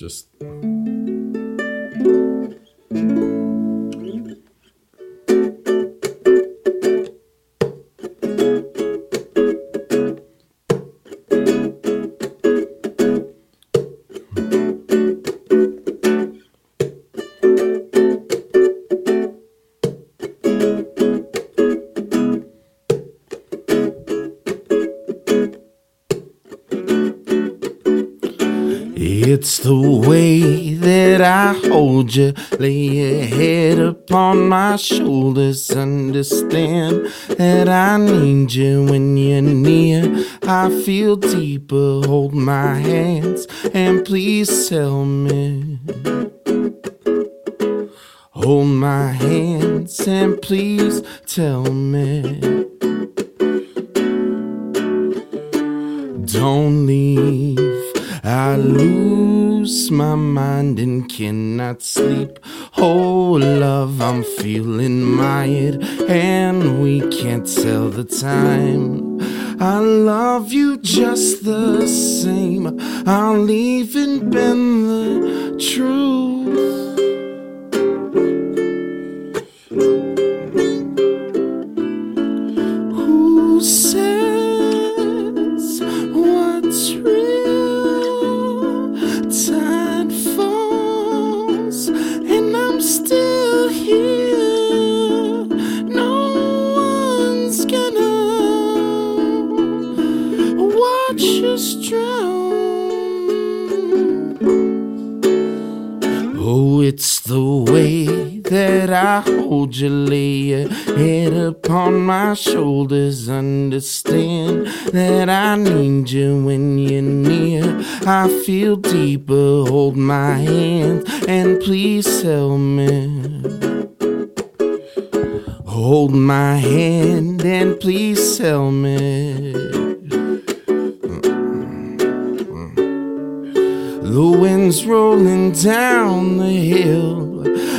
just lay your head upon my shoulders. Understand that I need you when you're near. I feel deeper, hold my hands, and please tell me. Hold my hands and please tell me. Don't leave. I lose my mind and cannot sleep. Oh, love, I'm feeling mired, and we can't tell the time. I love you just the same. I'll even bend the truth. That I hold you, lay your head upon my shoulders. Understand that I need you when you're near. I feel deeper, hold my hand, and please tell me. Hold my hand and please tell me. The wind's rolling down the hill.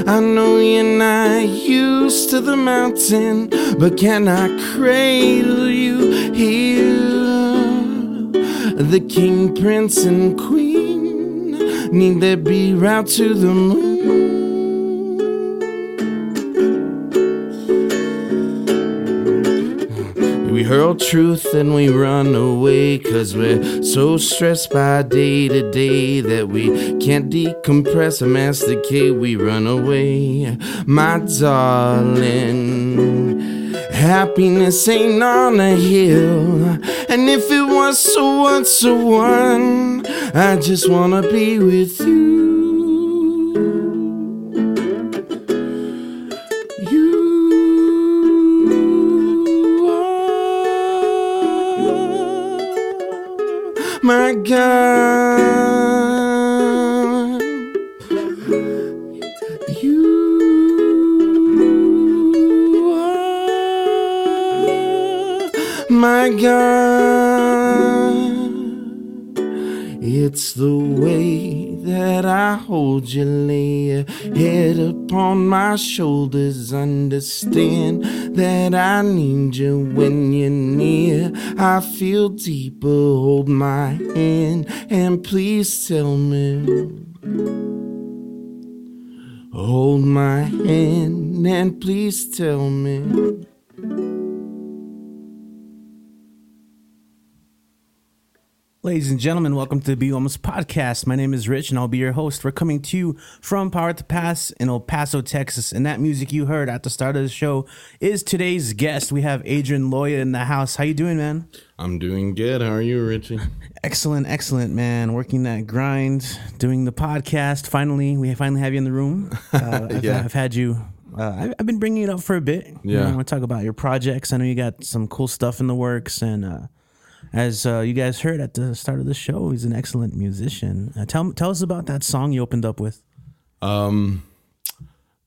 I know you're not used to the mountain, but can I cradle you here? The king, prince, and queen need their be route to the moon. Hurl truth and we run away Cause we're so stressed by day to day That we can't decompress or masticate We run away, my darling Happiness ain't on a hill. And if it was so what's a one I just wanna be with You You are my God. It's the way that I hold you, lay your head upon my shoulders. Understand that I need you when you're near. I feel deeper, hold my hand, and please tell me. Hold my hand and please tell me. Ladies and gentlemen, welcome to the BWOMS podcast. My name is Rich and I'll be your host. We're coming to you from Power to Pass in El Paso, Texas. And that music you heard at the start of the show is today's guest. We have Adrian Loya in the house. How you doing, man? I'm doing good. How are you, Richie? Excellent, excellent, man. Working that grind, doing the podcast. Finally, we finally have you in the room. Uh, I've, Yeah. I've had you. Uh, I've, I've been bringing it up for a bit. You know, Yeah. I want to talk about your projects. I know you got some cool stuff in the works, and uh, as uh, you guys heard at the start of the show, he's an excellent musician. Uh, tell tell us about that song you opened up with. Um,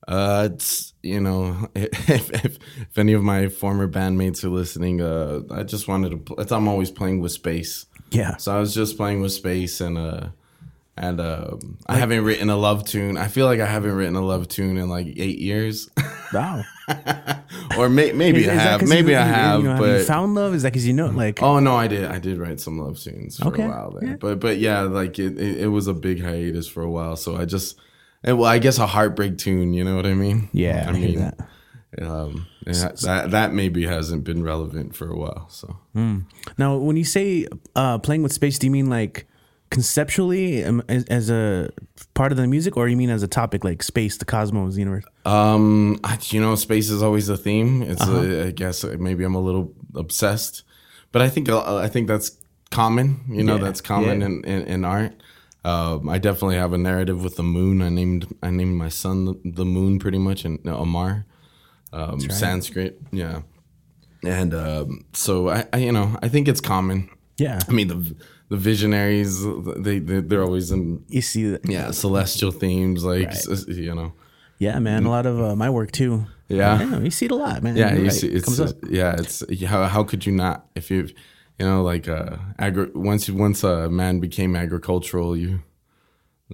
uh, it's you know, if, if if any of my former bandmates are listening, uh, I just wanted to. Pl- it's, I'm always playing with space, Yeah, so I was just playing with space, and uh, and um, I haven't written a love tune. I feel like I haven't written a love tune in like eight years, Wow. or may, maybe Is I have, maybe you, I have, you know, but found love. Is that because you know, like, Oh no, I did. I did write some love tunes for Okay, a while there, yeah. but but yeah, like it, it, it was a big hiatus for a while. So I just, and, well, I guess a heartbreak tune. You know what I mean? Yeah, I I mean, that. Um, yeah, that that maybe hasn't been relevant for a while. So Now, when you say uh, playing with space, do you mean like conceptually um, as, as a part of the music, or you mean as a topic like space, the cosmos, the universe? Um, you know, space is always a theme. It's, Uh-huh. uh, I guess uh, maybe I'm a little obsessed, but I think uh, I think that's common. You know, Yeah, that's common yeah. in, in, in art. Um, I definitely have a narrative with the moon. I named I named my son the, moon pretty much, and uh, Amar, um, Sanskrit. Yeah, and um, so I, I, you know, I think it's common. Yeah, I mean, the the visionaries, they, they they're always in you see that. yeah celestial themes, like s- you know. Yeah, man. A lot of uh, my work too. Yeah. you see it a lot, man. Yeah, You're you right. see, It it's comes yeah, it's how how could you not if you you know like uh agri- once you once a man became agricultural, you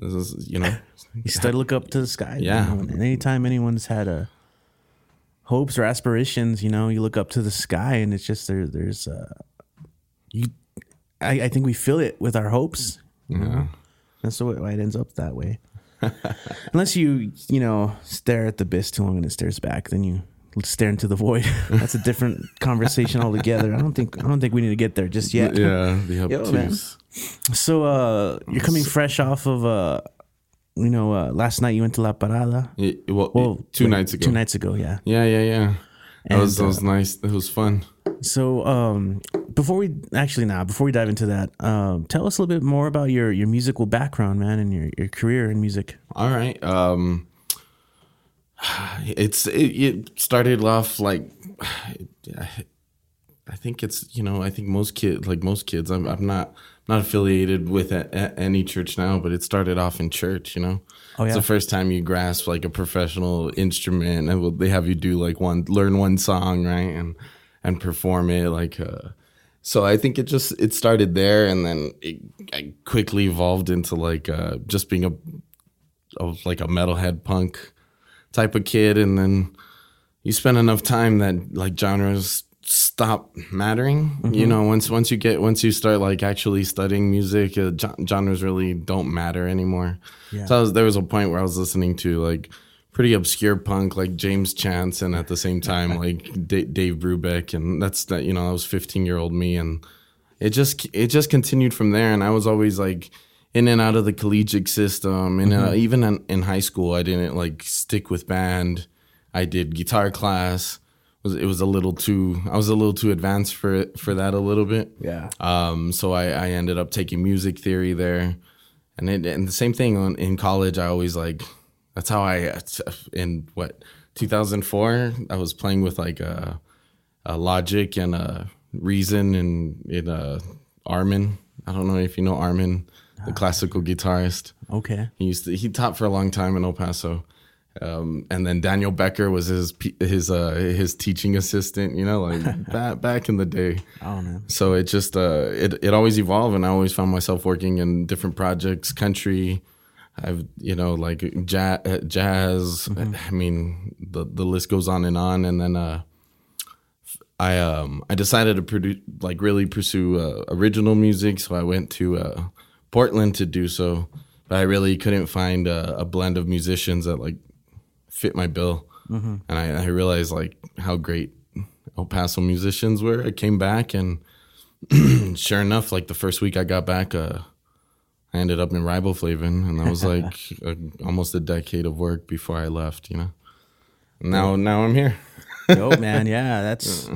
this is you know You still look up to the sky. Yeah. and anytime anyone's had a hopes or aspirations, you know, you look up to the sky, and it's just there. There's uh, you. I, I think we feel it with our hopes. yeah That's why it ends up that way. Unless you, you know, stare at the abyss too long and it stares back, then you stare into the void. That's a different conversation altogether. I don't think I don't think we need to get there just yet. yeah the Yo, obtuse. So uh you're coming fresh off of uh you know, uh last night you went to La Parada. Yeah, well, Well, two wait, nights ago. Two nights ago, yeah. Yeah, yeah, yeah. That was that And, was nice. It was fun. So um before we actually now, before we dive into that, um tell us a little bit more about your your musical background, man, and your, your career in music. All right. Um, it's it, it started off like I think it's you know I think most kids like most kids I'm I'm not not affiliated with a, a- any church now, but it started off in church. You know, Oh, it's the first time you grasp like a professional instrument, and they have you do like one learn one song right and and perform it like. Uh, so I think it just it started there, and then it I quickly evolved into like uh, just being a of like a metalhead punk type of kid, and then you spend enough time that like genres stop mattering. You know, once once you get once you start like actually studying music, uh, genres really don't matter anymore. Yeah. So I was, there was a point where I was listening to like pretty obscure punk like James Chance, and at the same time like D- Dave Brubeck, and that's that. You know, I was fifteen year old me, and it just it just continued from there. And i was always like in and out of the collegiate system. And uh, even in, in high school i didn't like stick with band. I did guitar class. It was, it was a little too i was a little too advanced for it for that a little bit. Yeah. um, so I, I ended up taking music theory there, and it, and the same thing on, in college. I always like that's how I in what 2004 I was playing with like a, a Logic and a Reason and in a Armin. I don't know if you know Armin, the classical guitarist. Okay. He used to he taught for a long time in El Paso. Um, and then Daniel Becker was his his uh, his teaching assistant, you know, like back back in the day. Oh man. So it just uh, it it always evolved, and I always found myself working in different projects, country. I've you know like jazz, jazz. I mean the the list goes on and on, and then uh, I um I decided to produce like really pursue uh, original music, so I went to uh, Portland to do so, but I really couldn't find a, a blend of musicians that like fit my bill, and I, I realized like how great El Paso musicians were. I came back and sure enough, like the first week I got back, uh, I ended up in Riboflavin, and that was like a, almost a decade of work before I left. You know, now now I'm here. Dope, man. Yeah, that's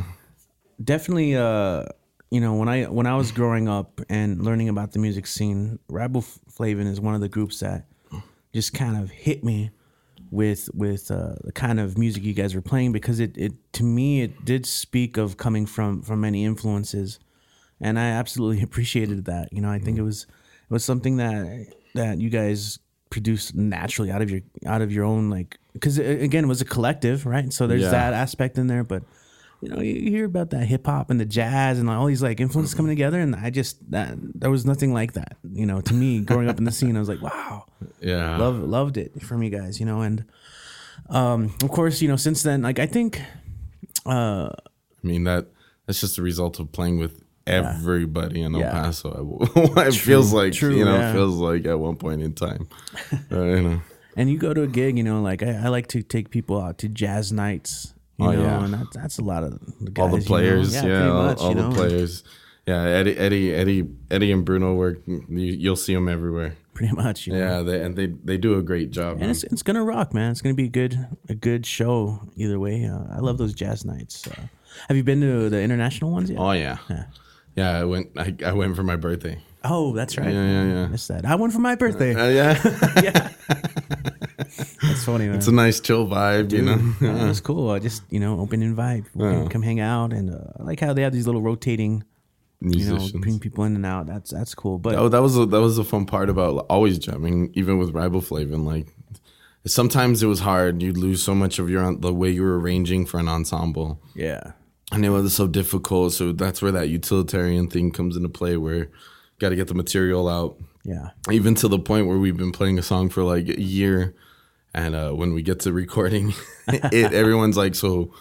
definitely. Uh, you know, when I when I was growing up and learning about the music scene, Riboflavin is one of the groups that just kind of hit me with with uh, the kind of music you guys were playing because it it to me it did speak of coming from from many influences, and I absolutely appreciated that. You know, I think it was it was something that that you guys produced naturally out of your out of your own like because again it was a collective right so there's Yeah. that aspect in there but you know, you hear about that hip hop and the jazz and all these like influences coming together, and I just that there was nothing like that. You know, to me, growing up in the scene, I was like, wow, Yeah. love loved it from you guys. You know, and um, of course, you know, since then, like I think, uh, I mean that that's just a result of playing with everybody in El Yeah. Paso. it feels like true, you know, yeah. it feels like at one point in time. uh, you know. and you go to a gig, you know, like I, I like to take people out to jazz nights. You Oh, know, yeah. and that, that's a lot of the guys, all the you know? players, yeah, all, much, all you the know? players. Yeah, Eddie, Eddie, Eddie, Eddie, and Bruno work. You, you'll see them everywhere. pretty much. You know? Yeah, they, and they they do a great job. and it's, it's gonna rock, man. It's gonna be a good a good show either way. Uh, I love those jazz nights. Uh, have you been to the international ones yet? Oh yeah, Yeah. Yeah. I went. I, I went for my birthday. Oh, that's right. Yeah, yeah, yeah. Missed that. I went for my birthday. Uh, yeah, yeah, that's funny, man. it's a nice chill vibe, you know. Yeah, was cool. I just you know opening vibe. We can come hang out, and uh, I like how they have these little rotating, you know, bring people in and out. That's that's cool. But Oh, that was a, that was the fun part about always jamming, even with Riboflavin. Like sometimes it was hard. You'd lose so much of your the way you were arranging for an ensemble, yeah, and it was so difficult. So that's where that utilitarian thing comes into play, where got to get the material out. yeah, Even to the point where we've been playing a song for like a year, and uh, when we get to recording, it everyone's like, "So,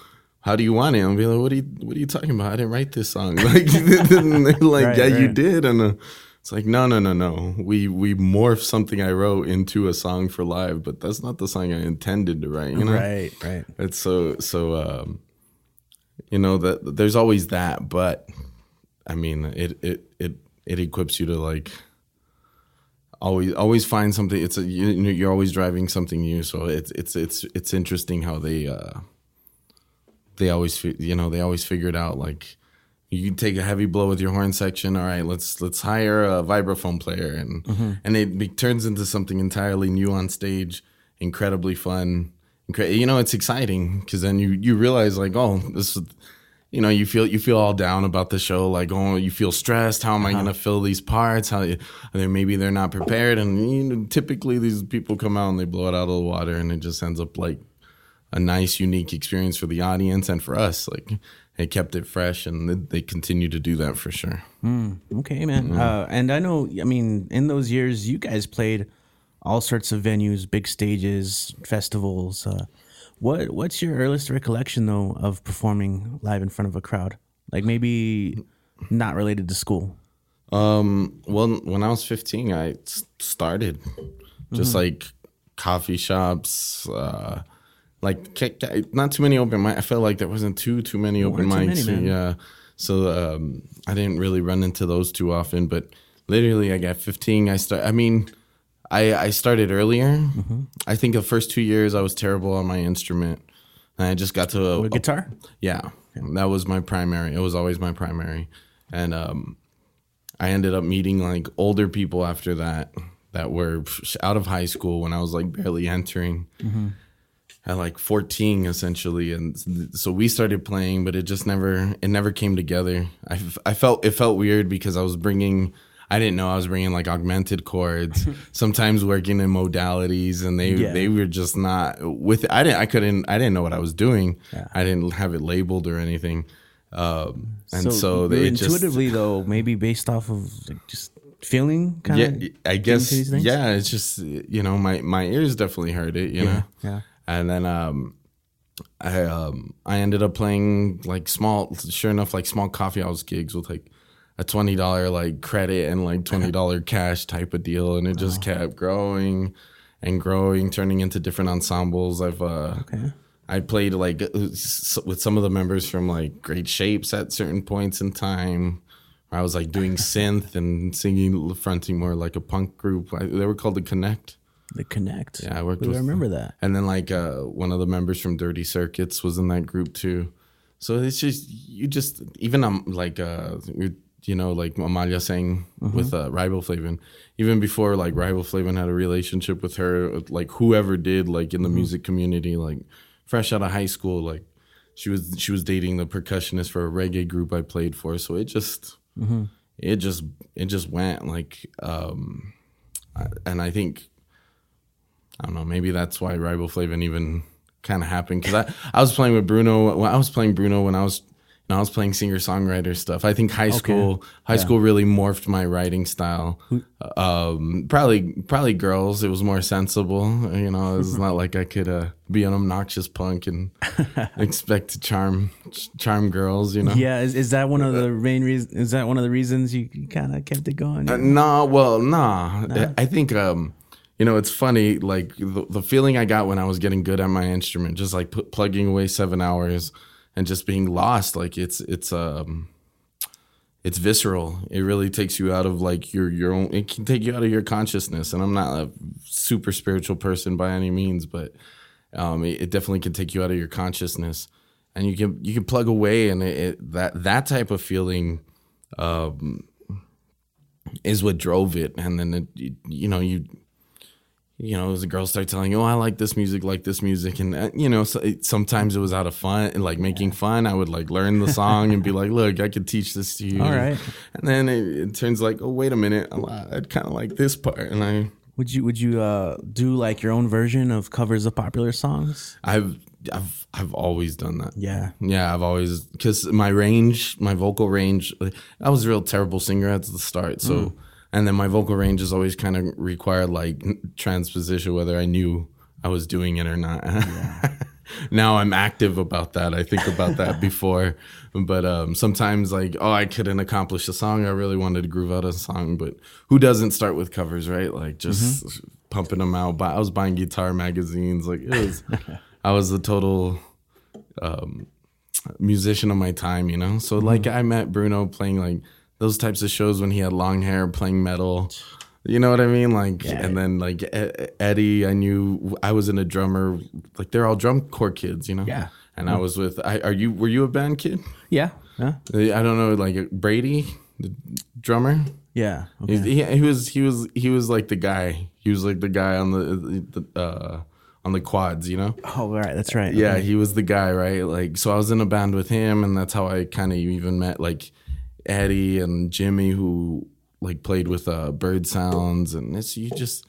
how do you want it?" I'm be like, "What are you What are you talking about? I didn't write this song." Like, they're like, Right, "Yeah, you did," and uh, it's like, "No, no, no, no. We we morphed something I wrote into a song for live, but that's not the song I intended to write." You know, right, right. it's so so. Um, you know that there's always that, but I mean, it it it it equips you to like always always find something. It's a you, you're always driving something new, so it's it's it's it's interesting how they uh they always you know they always figure it out like. You take a heavy blow with your horn section. All right, let's let's hire a vibraphone player, and and it be, turns into something entirely new on stage. Incredibly fun, you know it's exciting because then you you realize like oh this you know you feel you feel all down about the show like oh you feel stressed. How am i going to fill these parts? How then maybe they're not prepared. And you know, typically these people come out and they blow it out of the water and it just ends up like a nice unique experience for the audience and for us. Like it kept it fresh and they- they continue to do that for sure. Okay, man. Uh, and I know, I mean, in those years, you guys played all sorts of venues, big stages, festivals. Uh, what What's your earliest recollection though of performing live in front of a crowd? Like maybe not related to school. Um, well, when I was 15, I started just Mm-hmm. like coffee shops, uh, like not too many open mic. I felt like there wasn't too too many open weren't mics. many, yeah, so um, I didn't really run into those too often. But literally, I got 15. I start. I mean, I I started earlier. Mm-hmm. I think the first two years I was terrible on my instrument. And I just got to a, With guitar? yeah, that was my primary. It was always my primary, and um, I ended up meeting like older people after that that were out of high school when I was like barely entering. At like 14 essentially and so we started playing but it just never it never came together. I, f- I felt it felt weird because I was bringing I didn't know I was bringing like augmented chords, sometimes working in modalities, and they Yeah. they were just not with. I didn't I couldn't I didn't know what I was doing. I didn't have it labeled or anything, um, and so, you they just intuitively though, maybe based off of like, just feeling kind yeah of. I guess yeah it's just you know my my ears definitely heard it you know yeah. and then um I um I ended up playing like small sure enough like small coffee house gigs with like a twenty dollar like credit and like twenty dollar cash type of deal and it just kept growing and growing turning into different ensembles I've uh Okay. I played like uh, with some of the members from like Great Shapes at certain points in time. I was like doing synth and singing, fronting more like a punk group. I, they were called the Connect. The Connect. Yeah, I worked with- I remember that. And then like uh, one of the members from Dirty Circuits was in that group too. So it's just you just even um like uh we- you know like Amalia sang with uh, Riboflavin. Even before like Riboflavin had a relationship with her, like whoever did like in the music community, like fresh out of high school, like she was she was dating the percussionist for a reggae group I played for. So it just it just it just went like um I- and I think I don't know. Maybe that's why Riboflavin even kind of happened because I, I was playing with Bruno. I was playing Bruno when I was I was playing singer songwriter stuff. I think high school high school really morphed my writing style. Um, probably probably girls. It was more sensible. You know, it's not like I could uh, be an obnoxious punk and expect to charm charm girls. You know. Yeah, is, is that one of the main reasons? Is that one of the reasons you, kind of kept it going? Uh, nah, well, nah. I think um, you know, it's funny. Like the, the feeling I got when I was getting good at my instrument, just like put, plugging away seven hours and just being lost. Like it's it's um, it's visceral. It really takes you out of like your your own. It can take you out of your consciousness. And I'm not a super spiritual person by any means, but um, it, it definitely can take you out of your consciousness. And you can you can plug away, and it, it that that type of feeling. Um, is what drove it and then it, you, you know you you know, as the girls start telling you, "Oh, I like this music, like this music," and uh, you know, so it, sometimes it was out of fun and like making fun. I would like learn the song and be like, "Look, I could teach this to you." All right. And then it, it turns like, "Oh, wait a minute, I kind of like this part," and I would you would you uh, do like your own version of covers of popular songs? I've I've I've always done that. Yeah, yeah. I've always because my range, my vocal range. I was a real terrible singer at the start, so. Mm and then my vocal range has always kind of required like transposition whether i knew i was doing it or not. Yeah. now i'm active about that. I think about that before. But um, sometimes like oh i couldn't accomplish a song. I really wanted to groove out a song. But who doesn't start with covers right? Like just mm-hmm. pumping them out. But i was buying guitar magazines. Like it was i was the total um, musician of my time you know? So mm-hmm. like i met bruno playing like those types of shows when he had long hair playing metal. You know what I mean? Like, yeah. and then like Eddie, I knew I was in a drummer. Like they're all drum corps kids, you know. Yeah. And I was with. I, are you? Were you a band kid? Yeah. Yeah. I don't know, like Brady, the drummer. Yeah. Okay. He, he, was. He was. He was like the guy. He was like the guy on the, the uh, on the quads, you know. Oh, right. That's right. Yeah, okay. he was the guy, right? Like, so I was in a band with him, and that's how I kind of even met like Eddie and Jimmy who like played with uh, bird sounds and it's you just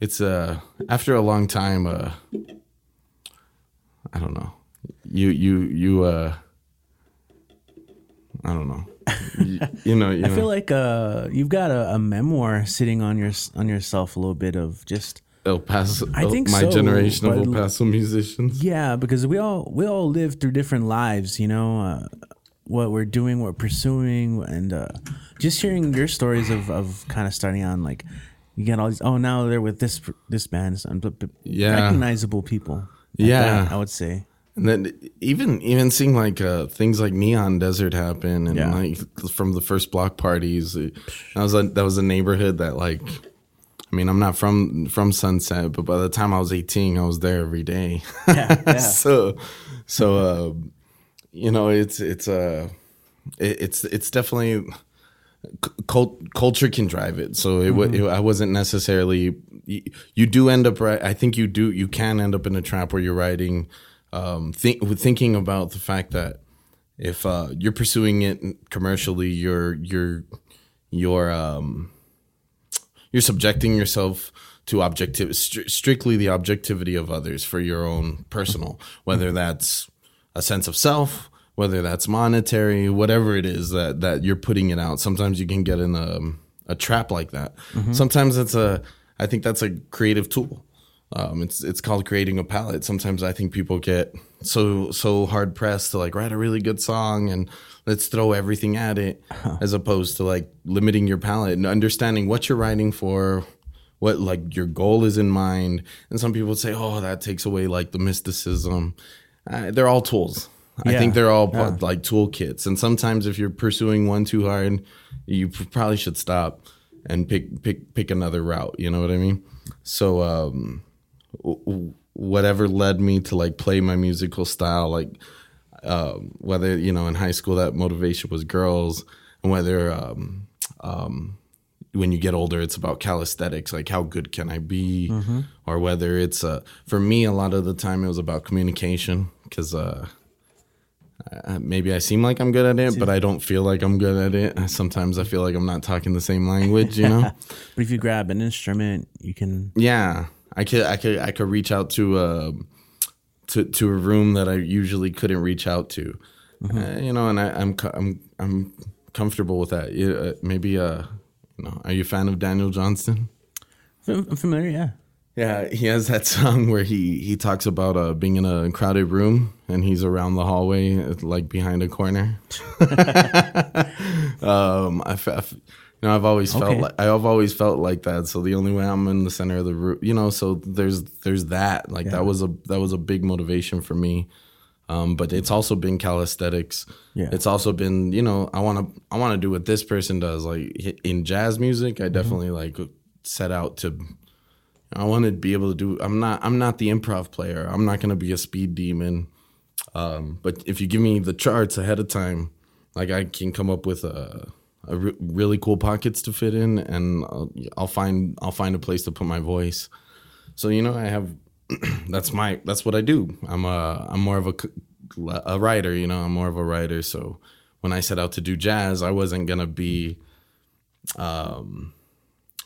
it's uh after a long time uh I don't know you you you uh I don't know you, you know you I know. feel like uh you've got a, a, memoir sitting on your on yourself a little bit of just El Paso, I think my so, generation of El Paso musicians. Yeah, because we all we all live through different lives, you know. Uh, what we're doing, what we're pursuing, and uh, just hearing your stories of, of kind of starting on like you get all these. Oh, now they're with this this band, yeah, recognizable people. Yeah, I would say. And then even even seeing like uh, things like Neon Desert happen, and yeah. like from the first block parties, that was a that was a neighborhood that like. I mean, I'm not from from Sunset, but by the time I was 18, I was there every day. Yeah, yeah. so, so uh, you know, it's it's a uh, it's it's definitely cult, culture can drive it. So it, mm-hmm. it, I wasn't necessarily. You do end up right. I think you do. You can end up in a trap where you're writing, um, think, thinking about the fact that if uh, you're pursuing it commercially, you're you're you're um, you're subjecting yourself to objective strictly the objectivity of others for your own personal, whether that's a sense of self, whether that's monetary, whatever it is that that you're putting it out. Sometimes you can get in a a trap like that. Mm-hmm. Sometimes it's a I think that's a creative tool. Um, it's it's called creating a palette. Sometimes I think people get so so hard pressed to like write a really good song and let's throw everything at it, huh. as opposed to like limiting your palette and understanding what you're writing for, what like your goal is in mind. And some people say, oh, that takes away like the mysticism. Uh, they're all tools. Yeah. I think they're all yeah. like toolkits. And sometimes if you're pursuing one too hard, you probably should stop and pick pick pick another route. You know what I mean? So um, whatever led me to like play my musical style, like uh, whether you know in high school that motivation was girls, and whether um, um, when you get older it's about calisthenics like how good can i be mm-hmm. or whether it's uh, for me a lot of the time it was about communication because uh, maybe I seem like I'm good at it, but I don't feel like I'm good at it. Sometimes I feel like I'm not talking the same language, you know. but if you grab an instrument, you can. Yeah, I could, I could, I could reach out to a, uh, to to a room that I usually couldn't reach out to, Uh, you know, and I, I'm I'm I'm comfortable with that. You- Uh, maybe uh, you know, are you a fan of Daniel Johnston? I'm familiar, yeah. Yeah, he has that song where he he talks about uh, being in a crowded room and he's around the hallway, uh, like behind a corner. um, I, I you know, I've always felt Okay. like I've always felt like that. So the only way I'm in the center of the room, you know, so there's there's that. Like Yeah. that was a that was a big motivation for me. Um, but it's also been calisthenics. Yeah. It's also been, you know, I want to I want to do what this person does. Like in jazz music, I definitely like set out to I want to be able to do. I'm not. I'm not the improv player. I'm not going to be a speed demon. Um, but if you give me the charts ahead of time, like I can come up with a, a re- really cool pockets to fit in, and I'll, I'll find I'll find a place to put my voice. So you know, I have. that's my. That's what I do. I'm a. I'm more of a a writer. You know, I'm more of a writer. So when I set out to do jazz, I wasn't gonna be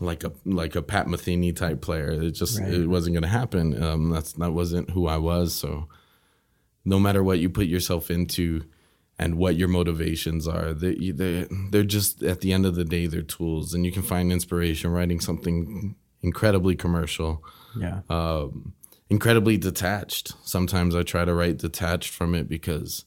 like a like a Pat Metheny type player. It just Right. it wasn't going to happen. Um, that's that wasn't who I was. So no matter what you put yourself into and what your motivations are, they they they're just at the end of the day they're tools, and you can find inspiration writing something incredibly commercial, Yeah. incredibly detached. Sometimes I try to write detached from it because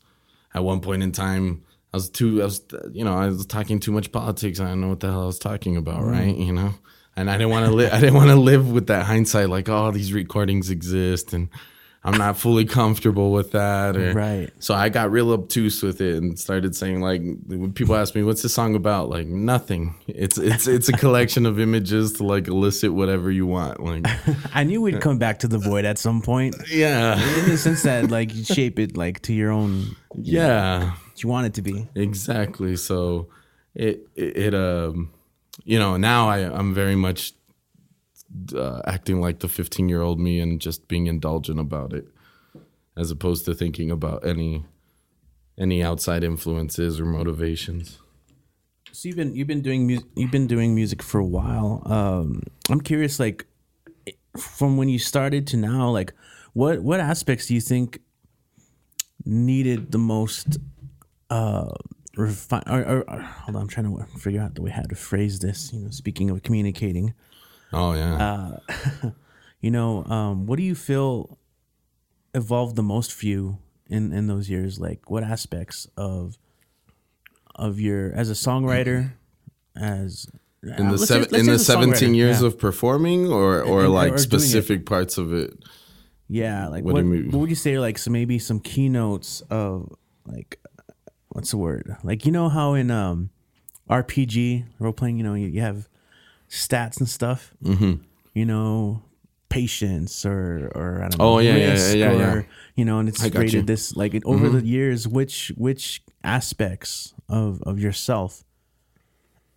at one point in time. I was too, I was, you know, I was talking too much politics. I don't know what the hell I was talking about, mm. right? You know, and I didn't want to live. I didn't want to live with that hindsight, like, oh, these recordings exist, and I'm not fully comfortable with that. Or, Right. So I got real obtuse with it and started saying, like, when people ask me, "What's the song about?" Like, nothing. It's it's it's a collection of images to like elicit whatever you want. Like, I knew we'd come back to the void at some point. yeah, In the sense that like you shape it like to your own yeah. what you want it to be. Exactly. So it it, it um you know now I I'm very much uh, acting like the 15 year old me and just being indulgent about it, as opposed to thinking about any any outside influences or motivations. So you've been you've been doing music you've been doing music for a while. Um, I'm curious, like from when you started to now, like what what aspects do you think needed the most uh refi- or, or, hold on, I'm trying to figure out the way how to phrase this. You know, speaking of communicating, Oh yeah. you know, um, what do you feel evolved the most for you in in those years? Like what aspects of of your as a songwriter, as in the seven, in the 17 years of performing or or and- like or specific parts of it yeah, like What what what, would you say? Like so maybe some keynotes of like what's the word? Like you know how in um RPG role playing, you know, you, you have stats and stuff. Mm-hmm. You know, patience or or I don't know. Oh, yeah, yeah, risk yeah, yeah, or, yeah. You know, and it's rated you. Mm-hmm. this like it, over the years. Which which aspects of of yourself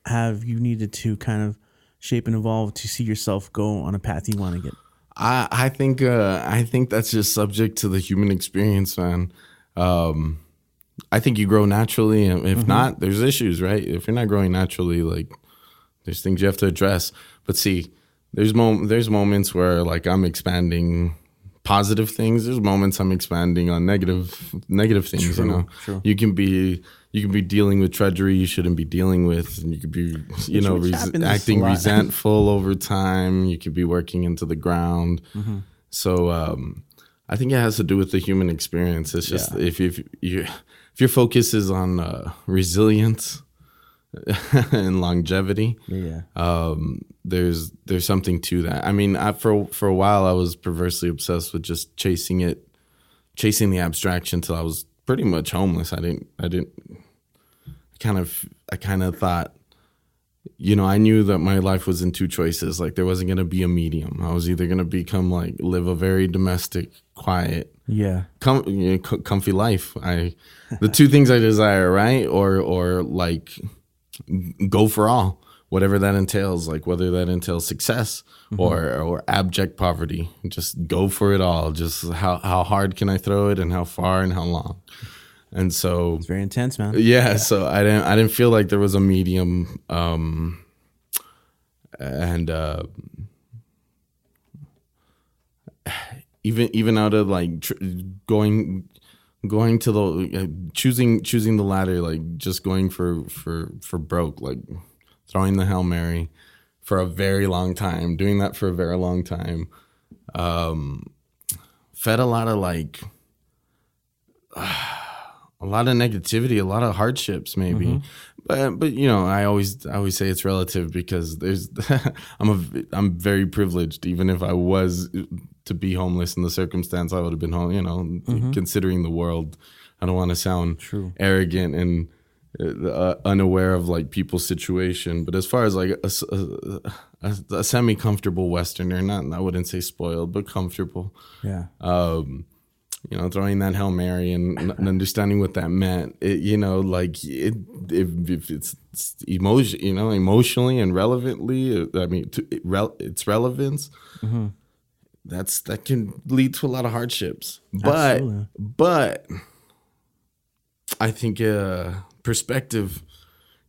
have you needed to kind of shape and evolve to see yourself go on a path you want to get? I I think uh, I think that's just subject to the human experience, man. Um, I think you grow naturally, and if not, there's issues, right? If you're not growing naturally, like there's things you have to address. But see, there's mom- there's moments where like I'm expanding positive things. There's moments I'm expanding on negative negative things. True, you know, true. you can be you can be dealing with treachery you shouldn't be dealing with, and you could be you know res- acting resentful over time. You could be working into the ground. Mm-hmm. So um, I think it has to do with the human experience. It's just if you if you if your focus is on uh, resilience and longevity, Yeah. um, there's there's something to that. I mean, I, for for a while I was perversely obsessed with just chasing it, chasing the abstraction till I was pretty much homeless. I didn't I didn't I kind of I kind of thought, you know, I knew that my life was in two choices. Like there wasn't gonna be a medium. I was either gonna become like live a very domestic, quiet, Yeah. com- you know, co- comfy life. I the two things I desire, right? Or or like go for all, whatever that entails. Like whether that entails success or or abject poverty. Just go for it all. Just how how hard can I throw it, and how far, and how long. And so It's very intense, man. yeah, so I didn't I didn't feel like there was a medium um and uh even even out of like tr- going going to the uh, choosing choosing the latter, like just going for for for broke, like throwing the hail mary for a very long time, doing that for a very long time. Um, fed a lot of like a lot of negativity, a lot of hardships, maybe. Mm-hmm. But but you know, I always I always say it's relative because there's I'm a I'm very privileged. Even if I was to be homeless in the circumstance, I would have been home. You know, considering the world, I don't want to sound Mm-hmm. True. arrogant and uh, unaware of like people's situation. But as far as like a semi comfortable Westerner, not I wouldn't say spoiled, but comfortable Yeah. um, you know, throwing that hail mary and, and understanding what that meant. It, you know, like it, if, if it's, it's emotion, you know, emotionally and relevantly. uh, I mean, to, it, rel, its relevance. That's that can lead to a lot of hardships. But Absolutely. but I think uh, perspective,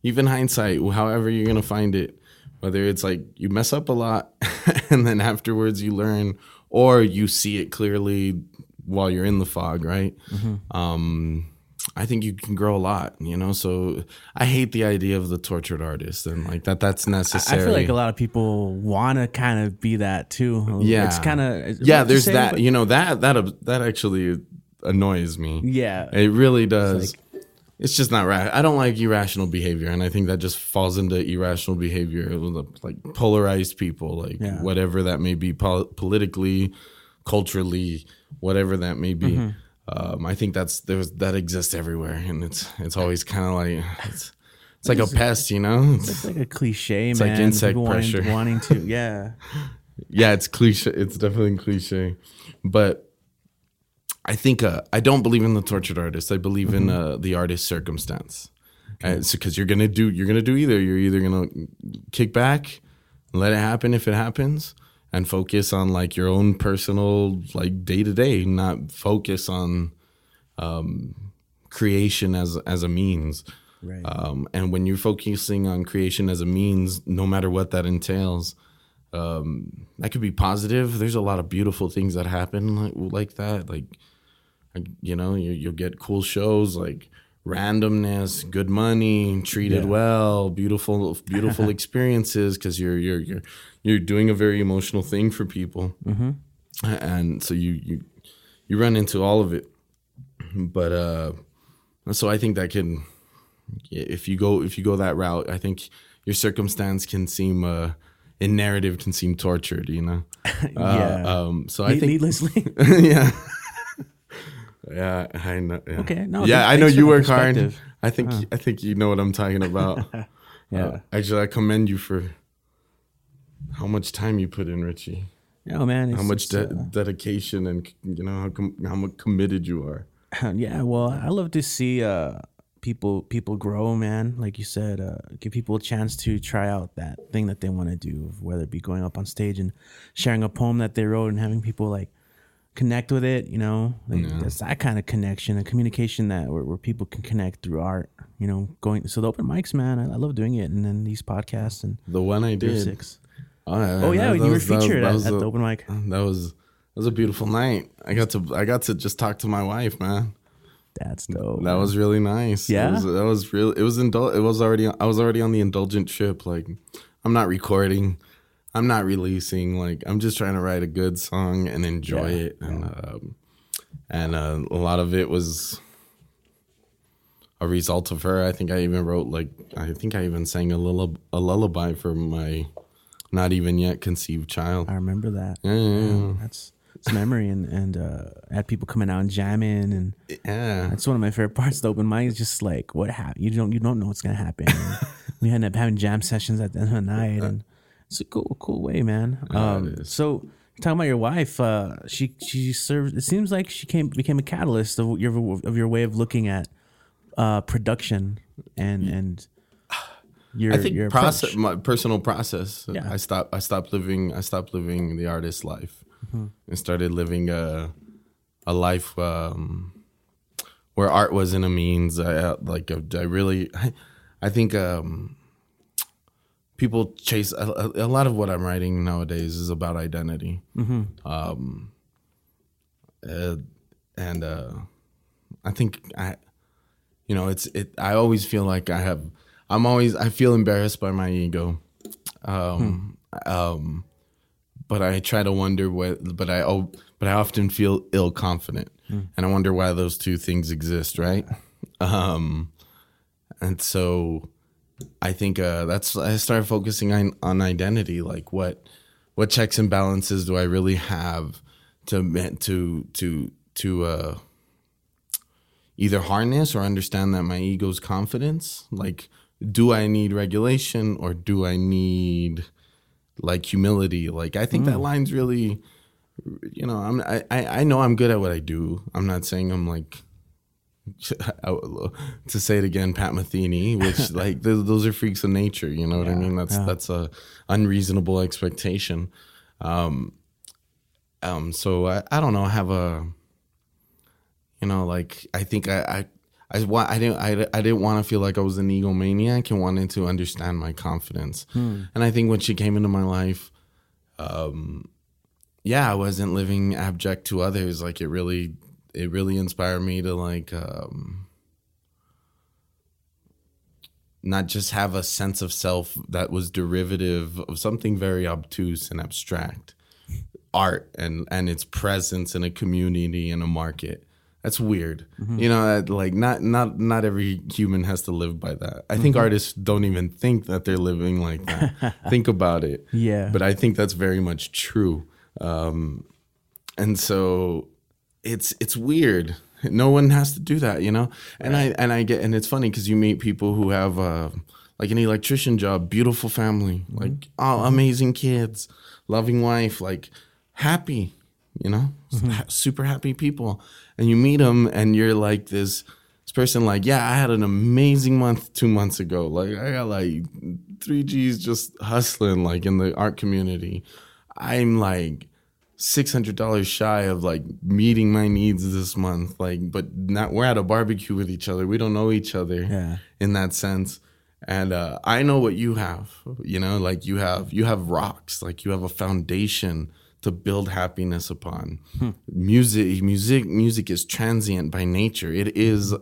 even hindsight, however you're gonna find it, whether it's like you mess up a lot and then afterwards you learn, or you see it clearly while you're in the fog, right? Um, I think you can grow a lot, you know. So I hate the idea of the tortured artist and like that. That's necessary. I feel like a lot of people want to kind of be that too. Yeah, It's kind of yeah. There's that. you know that that that actually annoys me. Yeah. It really does. It's, just not right. I don't like irrational behavior, and I think that just falls into irrational behavior, like polarized people, like Yeah. whatever that may be, pol- politically, culturally, whatever that may be. Mm-hmm. Um, I think that's there's that exists everywhere, and it's it's always kind of like it's it's like a pest, you know. It's, It's like a cliche, like man. insect People wanting- pressure. wanting to, yeah. yeah, it's cliche. It's definitely cliche, but I think uh, I don't believe in the tortured artist. I believe in uh, the artist's circumstance. Because you're gonna do you're gonna do either. You're either gonna kick back, let it happen if it happens, and focus on like your own personal like day to day, not focus on um, creation as as a means. Right. Um, and when you're focusing on creation as a means, no matter what that entails, um, that could be positive. There's a lot of beautiful things that happen like, like that. Like, you know, you, you'll get cool shows like randomness, good money, treated Yeah. well, beautiful, beautiful experiences because you're you're you're you're doing a very emotional thing for people, mm-hmm. and so you you you run into all of it. But uh, so I think that can if you go if you go that route, I think your circumstance can seem uh, in narrative can seem tortured, you know. Yeah. Uh, um, so I think needlessly. yeah. Yeah, I know. Yeah. Okay, no, yeah, I know you work hard. I think I think you know what I'm talking about. Yeah. Uh, actually, I commend you for how much time you put in, Richie. Yeah, man. How much de- uh, dedication and you know how com- how committed you are. yeah well i love to see uh people people grow man like you said uh give people a chance to try out that thing that they want to do whether it be going up on stage and sharing a poem that they wrote and having people like connect with it you know like that's that kind of connection a communication that where, where people can connect through art you know going so the open mics man i, I love doing it and then these podcasts and The one I did. six. Oh yeah, oh yeah that- you that were was- that was- featured that at, was at a- the open mic That was that was a beautiful night. I got to I got to just talk to my wife, man. that's dope That was really nice. Yeah? It was, that was real. It was indul- It was already. I was already on the indulgent trip. Like, I'm not recording. I'm not releasing. Like, I'm just trying to write a good song and enjoy Yeah, it. And um, and uh, a lot of it was a result of her. I think I even wrote like I think I even sang a lull- a lullaby for my not even yet conceived child. i remember that Yeah, yeah, yeah. that's it's memory and and uh I had people coming out and jamming and yeah. That's one of my favorite parts. The open mic is just like what happened. You don't you don't know what's gonna happen. We ended up having jam sessions at the end of the night, and it's a cool cool way, man. Um, so talking about your wife, uh, she she served. It seems like she came became a catalyst of your of your way of looking at uh, production and and your I think your process, approach. my personal process. Yeah. I stopped. I stopped living. I stopped living the artist life, Mm-hmm. and started living a a life um, where art wasn't a means. I uh, like. I really. I, I think um, people chase a, a lot of what I'm writing nowadays is about identity. Mm-hmm. Um, uh, and uh, I think I, you know, it's it. I always feel like I have. I'm always. I feel embarrassed by my ego. Um, um, but I try to wonder what. But I oh, but I often feel ill confident, and I wonder why those two things exist, right? Um, and so I think uh, that's I started focusing on on identity, like what what checks and balances do I really have to to to to uh, either harness or understand that my ego's confidence, like do I need regulation or do I need like humility? Like I think that line's really, you know, I'm I I know I'm good at what I do. I'm not saying I'm like to say it again, Pat Metheny, which like those, those are freaks of nature. You know what I mean? That's that's a unreasonable expectation. Um, um. So I I don't know. I have a, you know, like I think I I. I, wa- I didn't I, I didn't want to feel like I was an egomaniac and wanted to understand my confidence. And I think when she came into my life, um, yeah, I wasn't living abject to others. Like it really it really inspired me to like um not just have a sense of self that was derivative of something very obtuse and abstract. Art and and its presence in a community in a market. That's weird. You know like not not not every human has to live by that. I think artists don't even think that they're living like that. Think about it. Yeah. but i think that's very much true. Um and so it's it's weird. No one has to do that, you know. And I and I get and it's funny because you meet people who have uh, like an electrician job, beautiful family, like oh, amazing kids, loving wife, like happy, you know, ha- super happy people. And you meet them, and you're like this this person, like yeah, I had an amazing month two months ago. Like I got like three G's just hustling, like in the art community. I'm like six hundred dollars shy of like meeting my needs this month. Like, but not we're at a barbecue with each other. We don't know each other Yeah. in that sense. And uh, I know what you have. You know, like you have you have rocks. Like you have a foundation to build happiness upon. Music, music, music is transient by nature. It is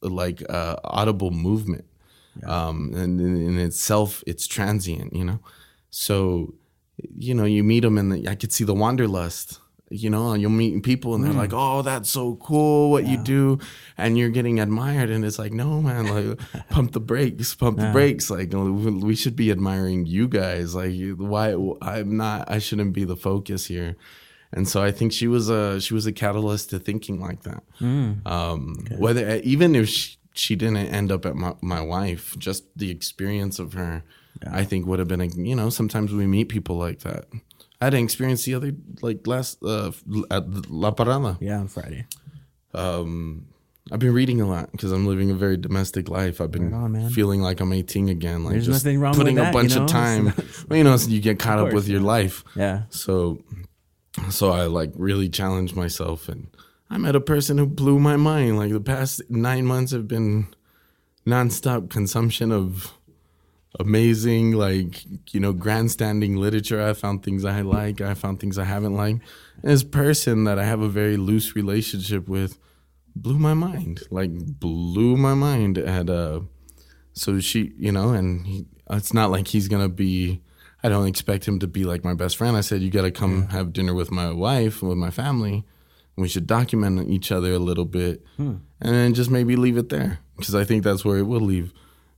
like uh, audible movement, um, and in itself, it's transient. You know, so you know, you meet them and the, I could see the wanderlust. You know, and you'll meet people and they're like, "Oh, that's so cool what you do," and you're getting admired, and it's like, "No, man, like, pump the brakes, pump the brakes." Like, we should be admiring you guys. Like, why? I'm not. I shouldn't be the focus here. And so I think she was a she was a catalyst to thinking like that. Um, Whether even if she, she didn't end up at my, my wife, just the experience of her, I think would have been a you know sometimes we meet people like that. I had an experience the other like last uh, at La Parada. Yeah, on Friday. Um, I've been reading a lot because I'm living a very domestic life. I've been on, feeling like I'm 18 again. Like There's just nothing wrong with putting that, a you bunch know? of time. well, you know, so you get caught up course, with your life. Yeah. So, so I like really challenged myself, and I met a person who blew my mind. Like the past nine months have been nonstop consumption of amazing, like you know, grandstanding literature. I found things I like. I found things I haven't liked. And this person that I have a very loose relationship with blew my mind. Like blew my mind. And uh, so she, you know, and he, it's not like he's gonna be. I don't expect him to be like my best friend. I said, you got to come have dinner with my wife, with my family. We should document each other a little bit, and then just maybe leave it there because I think that's where it will leave.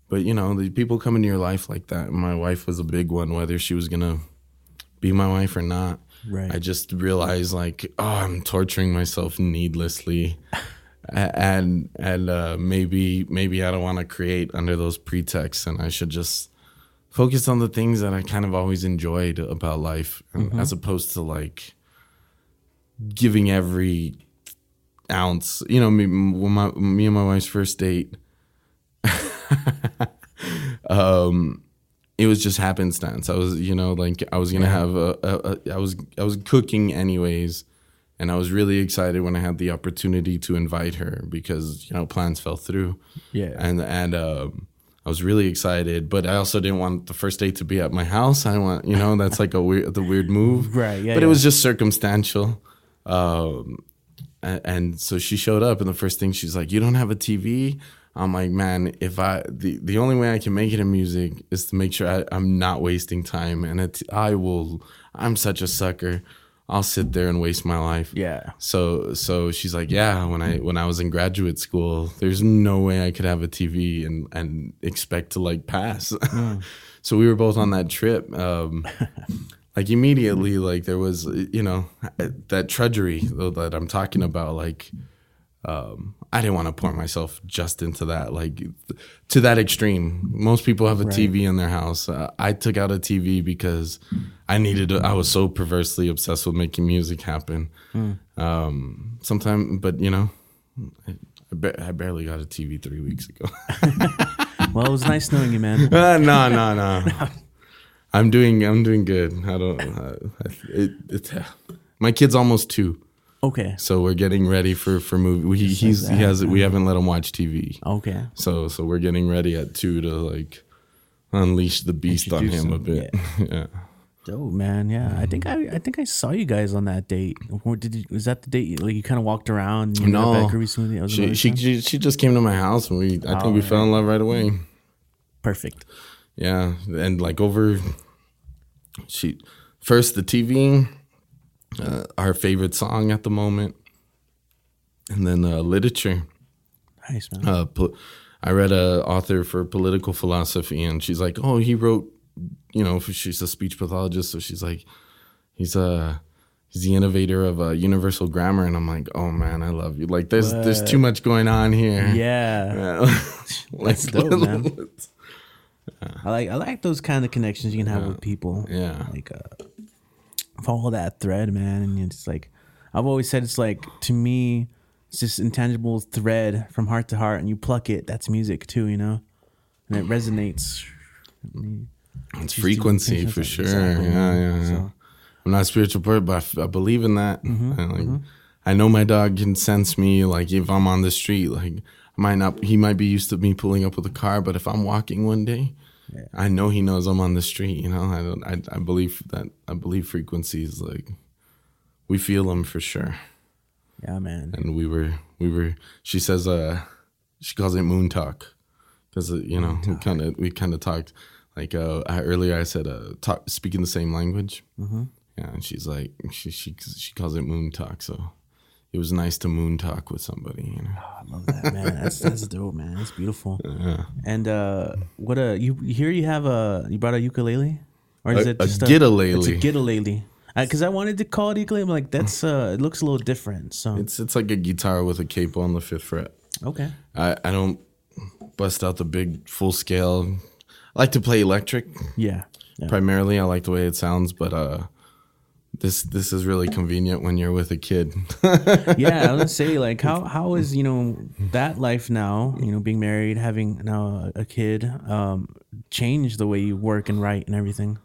But you know, the people come into your life like that. My wife was a big one, whether she was gonna be my wife or not. Right. I just realized like, oh, I'm torturing myself needlessly, and and uh, maybe maybe I don't want to create under those pretexts, and I should just focus on the things that I kind of always enjoyed about life, and as opposed to like giving every ounce. You know, me, my, me and my wife's first date, um, it was just happenstance. I was, you know, like I was gonna have a, a, a I was I was cooking anyways, and I was really excited when I had the opportunity to invite her because you know plans fell through. Yeah. and and um, I was really excited, but I also didn't want the first date to be at my house. I want, you know, that's like a weird the weird move, Right, yeah, But it was just circumstantial. Um, a- and so she showed up, and the first thing she's like, "You don't have a TV." I'm like, man, if I the the only way I can make it in music is to make sure I, I'm not wasting time, and it, I will. I'm such a sucker. I'll sit there and waste my life. Yeah. So so she's like, yeah. When I when I was in graduate school, there's no way I could have a TV and and expect to like pass. so we were both on that trip. Um, like immediately, like there was you know that trudgery that I'm talking about. Like um, I didn't want to pour myself just into that, like to that extreme. Most people have a TV in their house. Uh, I took out a TV because I needed. A, I was so perversely obsessed with making music happen. Um, sometime, but you know, I, I, ba- I barely got a TV three weeks ago. Well, it was nice knowing you, man. uh, no, no, no. I'm doing. I'm doing good. I don't. Uh, it, it's my kid's almost two. Okay. So we're getting ready for for movie. We, he's he has we haven't let him watch TV. Okay. So so we're getting ready at two to like unleash the beast on Introduce him a bit. Yeah. Dope, man. Yeah, I think mm-hmm. I, I think I saw you guys on that date. Or did you, was that the date? Like you kind of walked around. And you No. Rebecca recently. That was She, she she she just came to my house and we I think we oh, fell in love right away. perfect. Yeah, and like over she first the TV, uh, our favorite song at the moment, and then uh, literature. Nice, man. uh, po- I read a author for political philosophy, and she's like, "Oh, he wrote, you know, she's a speech pathologist, so she's like, he's a he's the innovator of uh, universal grammar," and I'm like, "Oh man, I love you." Like, there's there's too much going on here. yeah, Yeah. like, That's dope, man. I like I like those kind of connections you can have with people. Yeah. like uh, follow that thread, man. And it's like I've always said, it's like to me, it's this intangible thread from heart to heart, and you pluck it. That's music too, you know, and it resonates. it's frequency for sure. Exactly, yeah, yeah. So- Mm-hmm, I'm not a spiritual person, but I f- I, believe in that. And, like, I know my dog can sense me. Like if I'm on the street, like I might not. He might be used to me pulling up with a car, but if I'm walking one day, I know he knows I'm on the street. You know, I don't. I, I believe that. I believe frequencies. Like we feel them for sure. Yeah, man. And we were. We were. She says. Uh, she calls it moon talk because you know we kind of we kind of talked like uh I, earlier I said uh talk speaking the same language. Mm-hmm. Yeah, and she's like she she she calls it moon talk. So it was nice to moon talk with somebody. You know. I love that, man. That's that's dope, man. That's beautiful. And uh, what a you here you have a you brought a ukulele, or is A- it a just guitalele. It's a guitalele. Because I wanted to call it ukulele, I'm like that's uh, it looks a little different. So It's it's like a guitar with a capo on the fifth fret. okay, I I don't bust out the big full scale. I like to play electric yeah, yeah. primarily. I like the way it sounds, but uh. This this is really convenient when you're with a kid. yeah, I was say like how how is you know that life now? You know, being married, having now a, kid, um, change the way you work and write and everything.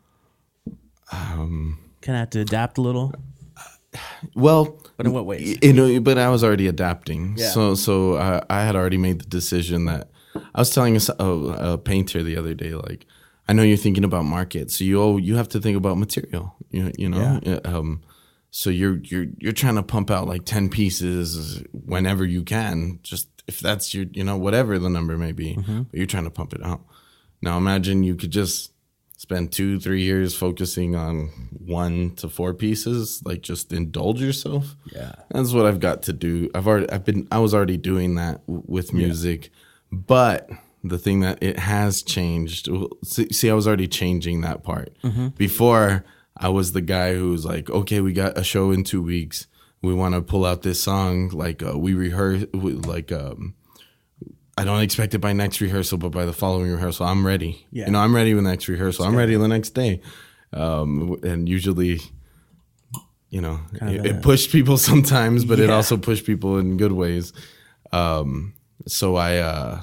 Um, kind of have to adapt a little. Well, But in what ways? You know, but I was already adapting. Yeah. So, so I, I had already made the decision that I was telling a, a painter the other day, like, I know you're thinking about market, so you you have to think about material. You you know, Yeah. um, so you're you're you're trying to pump out like ten pieces whenever you can, just if that's your you know whatever the number may be, Mm-hmm. but you're trying to pump it out. Now imagine you could just spend two three years focusing on one to four pieces, like just indulge yourself. Yeah. That's what I've got to do. I've already, I've been, I was already doing that w- with music, but the thing that it has changed. well, See, see I was already changing that part. Before, I was the guy who was like, okay, we got a show in two weeks. We want to pull out this song. Like uh, we rehearse, like um, I don't expect it by next rehearsal, but by the following rehearsal, I'm ready. Yeah. You know, I'm ready with next rehearsal. I'm ready the next day. Um, and usually, you know, it, it pushed people sometimes, but it also pushed people in good ways. Um, so I, uh,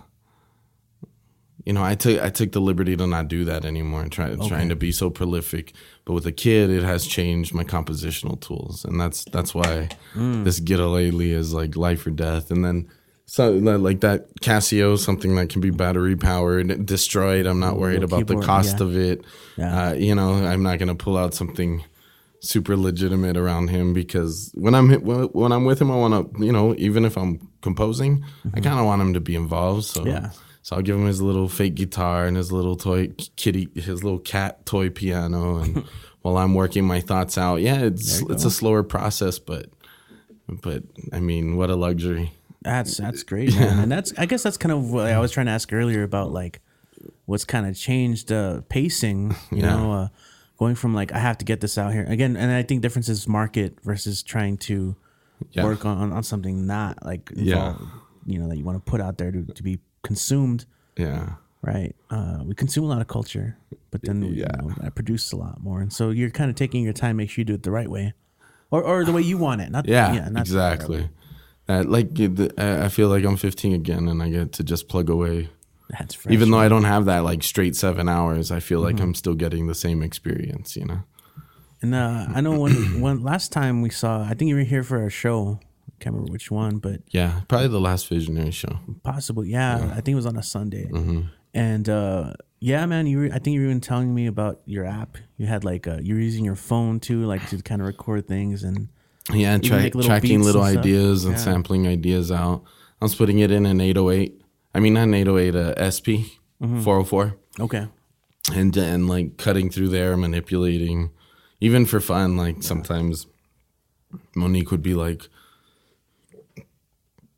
you know, I took I took the liberty to not do that anymore. And try, Trying to be so prolific, but with a kid, it has changed my compositional tools, and that's that's why this Guitalele is like life or death. And then so like that Casio, something that can be battery powered, destroyed. I'm not worried about the cost yeah. of it. Yeah. Uh, you know, I'm not gonna pull out something super legitimate around him because when I'm when I'm with him, I want to you know even if I'm composing, I kind of want him to be involved. So Mm-hmm. Yeah. So I'll give him his little fake guitar and his little toy kitty, his little cat toy piano, and while I'm working my thoughts out, yeah, it's it's go. a slower process, but but I mean, what a luxury. That's that's great, man. And that's I guess that's kind of what I was trying to ask earlier about like what's kind of changed uh pacing, you Yeah. know, uh going from like I have to get this out here. Again, and I think difference is market versus trying to Yeah. work on, on something not like Yeah. you know, that you want to put out there to, to be consumed, Yeah, right? Uh we consume a lot of culture, but then we, Yeah. you know, I produce a lot more. And so you're kind of taking your time, make sure you do it the right way. Or or the way you want it. Not yeah, not the right exactly. That like I feel like I'm 15 again, and I get to just plug away. That's fresh. Even though I don't have that like straight seven hours, I feel Mm-hmm. like I'm still getting the same experience. You know. And uh, I know when when last time we saw, I think you were here for a show. I can't remember which one, but Yeah, probably the last Visionary show. possibly, yeah, I think it was on a Sunday. Mm-hmm. And uh, yeah, man, you were, I think you were even telling me about your app. You had like uh, you were using your phone too, like to kind of record things and Yeah, and tra- little tracking little and ideas and Yeah. sampling ideas out. I was putting it in an 808. I mean, not an 808, a SP Mm-hmm. 404, okay, and and like cutting through there, manipulating, even for fun. Like sometimes Monique would be like,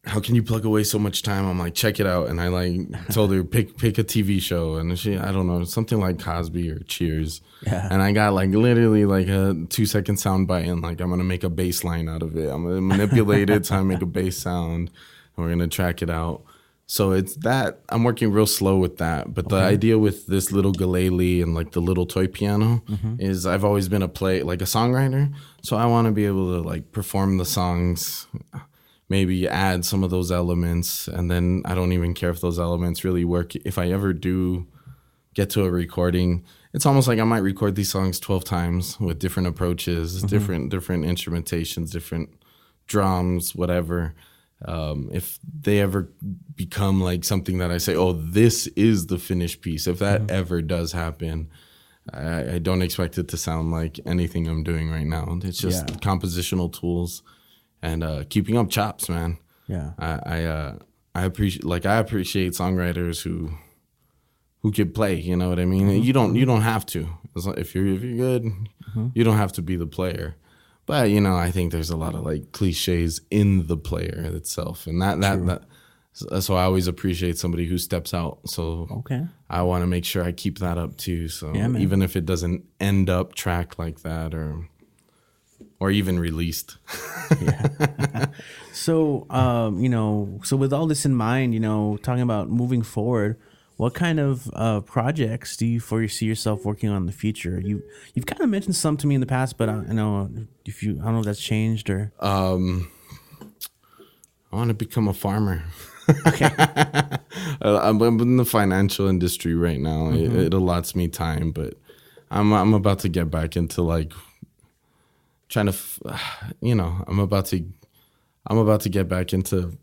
"How can you plug away so much time?" I'm like, "Check it out," and I like told her pick pick a TV show, and she I don't know something like Cosby or Cheers. Yeah. And I got like literally like a two second sound bite and like I'm gonna make a bass line out of it. I'm gonna manipulate it so I make a bass sound and we're gonna track it out. So it's that I'm working real slow with that. But the idea with this little galele and like the little toy piano mm-hmm. is I've always been a play like a songwriter. So I wanna be able to like perform the songs, maybe add some of those elements, and then I don't even care if those elements really work. If I ever do get to a recording it's almost like i might record these songs 12 times with different approaches different different instrumentations different drums whatever. Um, if they ever become like something that i say oh this is the finished piece if that ever does happen I, I don't expect it to sound like anything i'm doing right now. It's just Yeah. compositional tools and uh, keeping up chops man yeah, I I, uh, I appreciate like I appreciate songwriters who who could play. You know what I mean? Mm-hmm. You don't you don't have to if you're if you're good, you don't have to be the player. But you know, I think there's a lot of like cliches in the player itself, and that that that. so- So I always appreciate somebody who steps out. So okay, I want to make sure I keep that up too. So Yeah, even if it doesn't end up track like that or or even released. So, um, you know, so with all this in mind, you know, talking about moving forward, what kind of uh, projects do you foresee yourself working on in the future? You you've kind of mentioned some to me in the past, but I, I know if you I don't know if that's changed or Um, I want to become a farmer. okay. I'm, I'm in the financial industry right now. It, it allots me time, but I'm I'm about to get back into like trying to, you know, I'm about to I'm about to get back into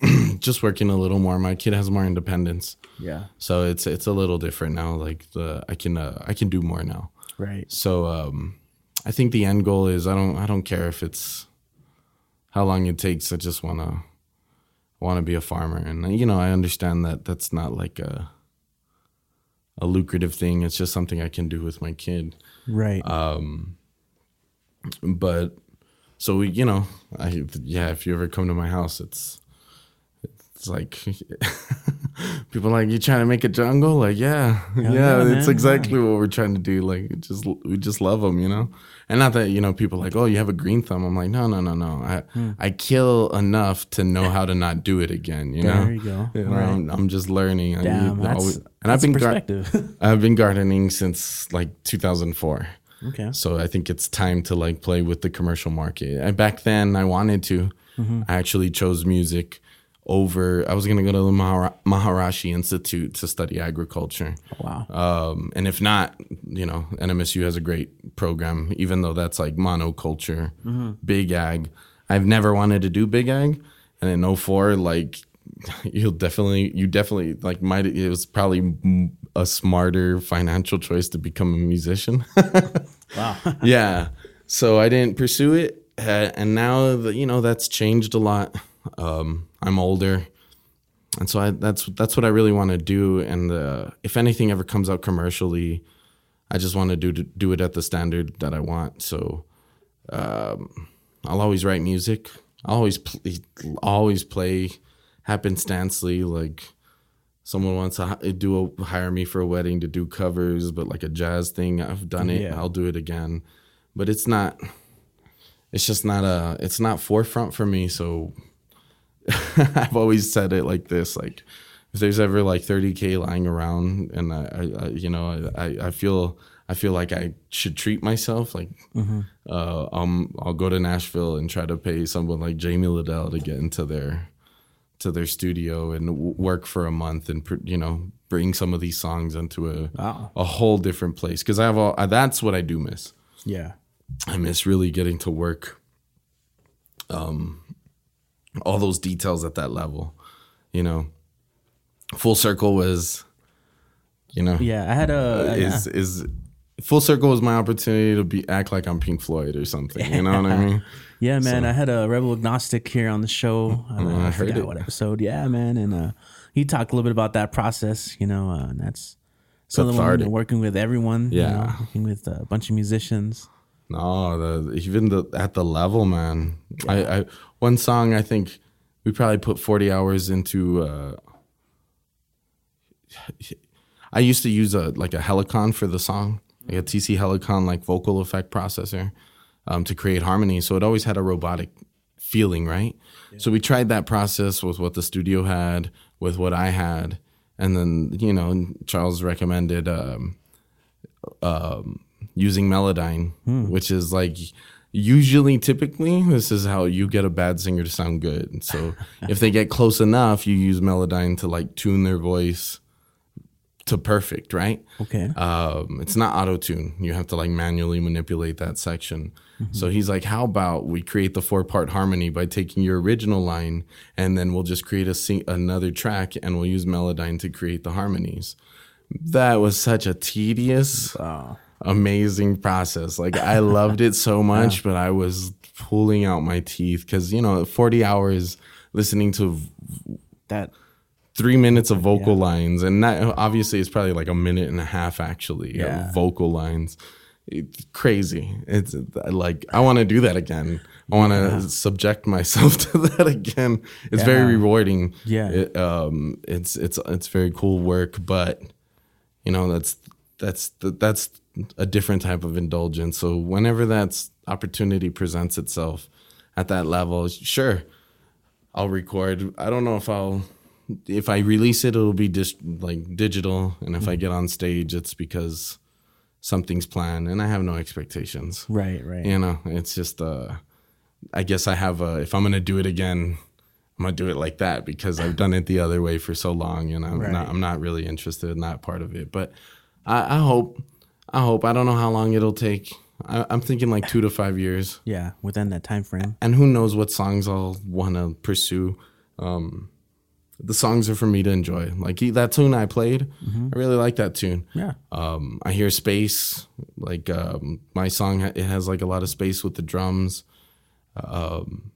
just working a little more. My kid has more independence, yeah, so it's it's a little different now. Like the I can uh, I can do more now. right, So um, I think the end goal is I don't I don't care if it's how long it takes. I just wanna want to be a farmer, and you know I understand that that's not like a a lucrative thing. It's just something I can do with my kid. right, But so we, you know, I yeah. If you ever come to my house, it's it's like people are like you trying to make a jungle. Like yeah, yeah, yeah, it's exactly what we're trying to do. Like just we just love them, you know. And not that you know people like oh you have a green thumb. I'm like no no no no. I I kill enough to know how to not do it again. You know. Hmm. There you go. You know, Right. I'm, I'm just learning. I Damn, mean, that's, always- and that's I've been gar-. I've been gardening since like 2004. Okay, So I think it's time to like play with the commercial market. And back then, I wanted to. Mm-hmm. I actually chose music over. I was gonna go to the Mahara- Maharishi Institute to study agriculture. wow, Um, and if not, you know, NMSU has a great program, even though that's like monoculture, Mm-hmm. big ag. I've never wanted to do big ag. And in 04, like, you'll definitely, you definitely, like, might, it was probably a smarter financial choice to become a musician. wow, yeah. so I didn't pursue it, uh, and now you know that's changed a lot. Um, I'm older, and so I, that's that's what I really want to do. And uh, if anything ever comes out commercially, I just want to do do it at the standard that I want. So um, I'll always write music. I'll always play, always play happenstancely like someone wants to do a, hire me for a wedding to do covers but like a jazz thing i've done it Yeah. i'll do it again but it's not it's just not a it's not forefront for me so i've always said it like this like if there's ever like 30k lying around and i, I, I you know I, I feel i feel like i should treat myself like uh, um, I'll go to Nashville and try to pay someone like Jamie Lidell to get into their to their studio and w- work for a month and you know bring some of these songs into a Wow. a whole different place because I have all uh, that's what I do miss. Yeah. I miss really getting to work um all those details at that level, you know. Full Circle was you know Yeah. I had a yeah. is is Full Circle was my opportunity to be act like I'm Pink Floyd or something. You know what I mean? Yeah, man. I had a rebel agnostic here on the show. I I heard forgot it. what episode. Yeah, man. And uh, he talked a little bit about that process. You know, uh, and that's we've been working with everyone. you Yeah. know, working with a bunch of musicians. No, the even the at the level, man. I, I one song I think we probably put forty hours into. Uh, I used to use a like a Helicon for the song, like a TC Helicon like vocal effect processor, um, to create harmony. So it always had a robotic feeling, right? So we tried that process with what the studio had, with what I had, and then you know Charles recommended. Um, using Melodyne, which is like usually typically this is how you get a bad singer to sound good. So if they get close enough, you use Melodyne to like tune their voice to perfect, right? Okay. Um, it's not auto tune. You have to like manually manipulate that section. So he's like, how about we create the four part harmony by taking your original line and then we'll just create a sing- another track and we'll use Melodyne to create the harmonies. That was such a tedious, Oh, amazing process. Like I loved it so much, but I was pulling out my teeth because you know, forty hours listening to that. three minutes of vocal lines, and that obviously is probably like a minute and a half actually Yeah. of vocal lines. It's crazy. It's like I want to do that again. I want to subject myself to that again. It's very rewarding. Yeah. It, um, it's it's it's very cool work, but you know that's that's that's a different type of indulgence. So whenever that opportunity presents itself at that level, sure, I'll record. I don't know if I'll if I release it, it'll be just like digital, and if I get on stage, it's because something's planned, and I have no expectations. Right. Right. You know, it's just uh, I guess I have a. If I'm gonna do it again, I'm gonna do it like that because I've done it the other way for so long, and I'm Right. not. I'm not really interested in that part of it. But I, I hope. I hope. I don't know how long it'll take. I, I'm thinking like two to five years, Yeah. Within that time frame. and who knows what songs I'll want to pursue. Um, the songs are for me to enjoy. Like he, that tune I played, I really like that tune. Yeah. Um, I hear space. Like um, my song, it has like a lot of space with the drums. Um,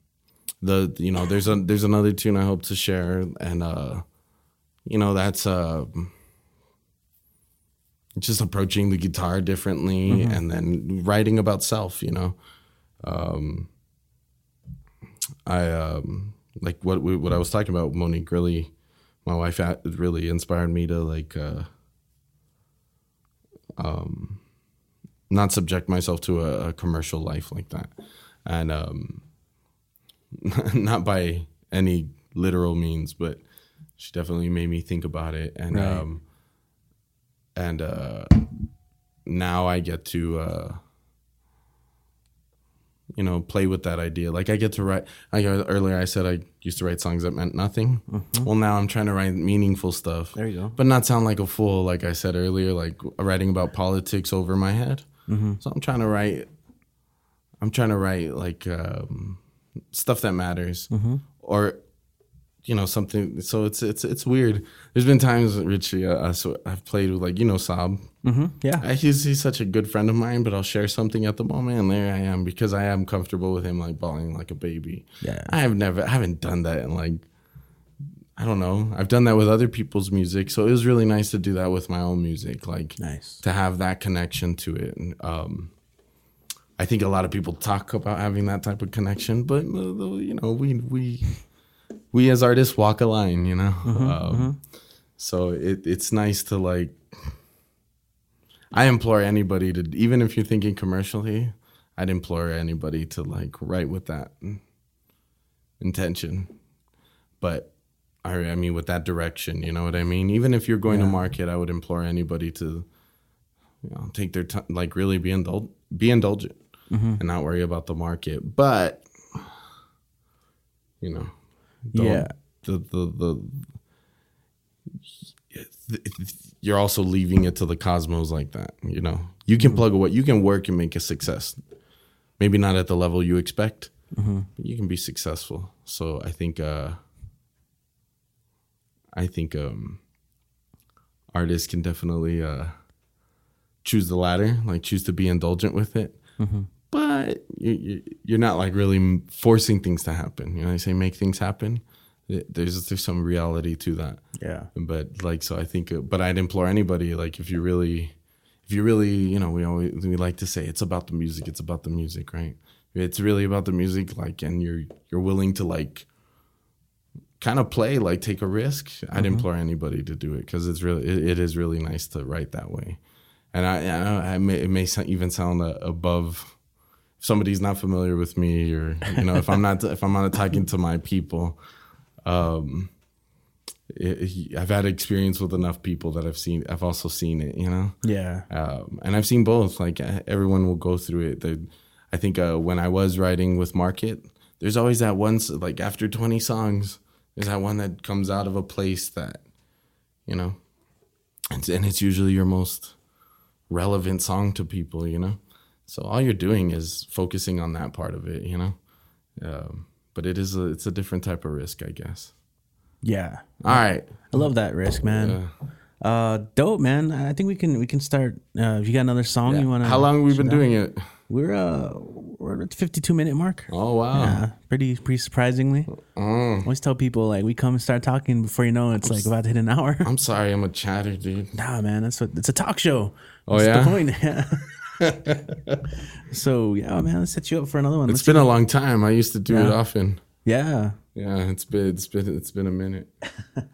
the you know there's a there's another tune I hope to share, and uh, you know that's uh, just approaching the guitar differently, and then writing about self. You know, um, I um, like what we, what I was talking about. Monique really, my wife, really inspired me to like. Uh, um, not subject myself to a, a commercial life like that, and um, not by any literal means, but she definitely made me think about it, and Right. um, and uh, now I get to. Uh, you know, play with that idea. Like I get to write. Like earlier, I said I used to write songs that meant nothing. Well, now I'm trying to write meaningful stuff There you go. but not sound like a fool like i said earlier like writing about politics over my head so i'm trying to write i'm trying to write like um, stuff that matters or you know something so it's it's it's weird there's been times richie uh, I, so i've played with like you know sob Mm-hmm. Yeah. I, he's he's such a good friend of mine, but I'll share something at the moment, and there I am because I am comfortable with him like bawling like a baby. Yeah. I have never, I haven't done that in like, I don't know. I've done that with other people's music, so it was really nice to do that with my own music, like Nice. to have that connection to it. And, um, I think a lot of people talk about having that type of connection, but uh, you know, we we we as artists walk a line, you know. um, So it, it's nice to like. I implore anybody to, even if you're thinking commercially, I'd implore anybody to like write with that intention. But I, I mean, with that direction, you know what I mean. Even if you're going to market, I would implore anybody to, you know, take their time, like really be indul- be indulgent mm-hmm. and not worry about the market. But you know, don't- Yeah. the the the. You're also leaving it to the cosmos like that, you know. You can plug away, you can work and make a success. Maybe not at the level you expect, but you can be successful. So I think, uh, I think um, artists can definitely uh, choose the latter, like choose to be indulgent with it. But you, you, you're not like really forcing things to happen. You know, I say make things happen. There's there's some reality to that. Yeah. but like so i think uh, but i'd implore anybody like if you really if you really you know we always we like to say it's about the music it's about the music right? It's really about the music like and you're you're willing to like kind of play like take a risk i'd implore anybody to do it because it's really it, it is really nice to write that way. And i, I, know I may, it may even sound uh, above if somebody's not familiar with me or you know if i'm not if i'm not talking to my people um it, I've had experience with enough people that I've seen. I've also seen it, you know, Yeah. um, and I've seen both. Like everyone will go through it. The, I think uh, when I was writing with Market, there's always that one. Like after 20 songs, there's that one that comes out of a place that, you know, and, and it's usually your most relevant song to people, you know. So all you're doing is focusing on that part of it, you know. Um, but it is a, it's a different type of risk, I guess. Yeah. All right. I love that risk, man. Uh, dope, man. I think we can we can start. Uh, if you got another song you want to? How long have we been doing it? We're uh we're at the fifty two minute mark. Oh wow. Yeah, pretty pretty surprisingly. Mm. I always tell people like we come and start talking before you know it's like about to hit an hour. I'm sorry, I'm a chatter, dude. Nah, man, that's what it's a talk show. Oh, That's yeah? the point. Yeah. so yeah, man, let's set you up for another one. It's Let's been a long time. I used to do it often. yeah. Yeah, it's been it's been it's been a minute.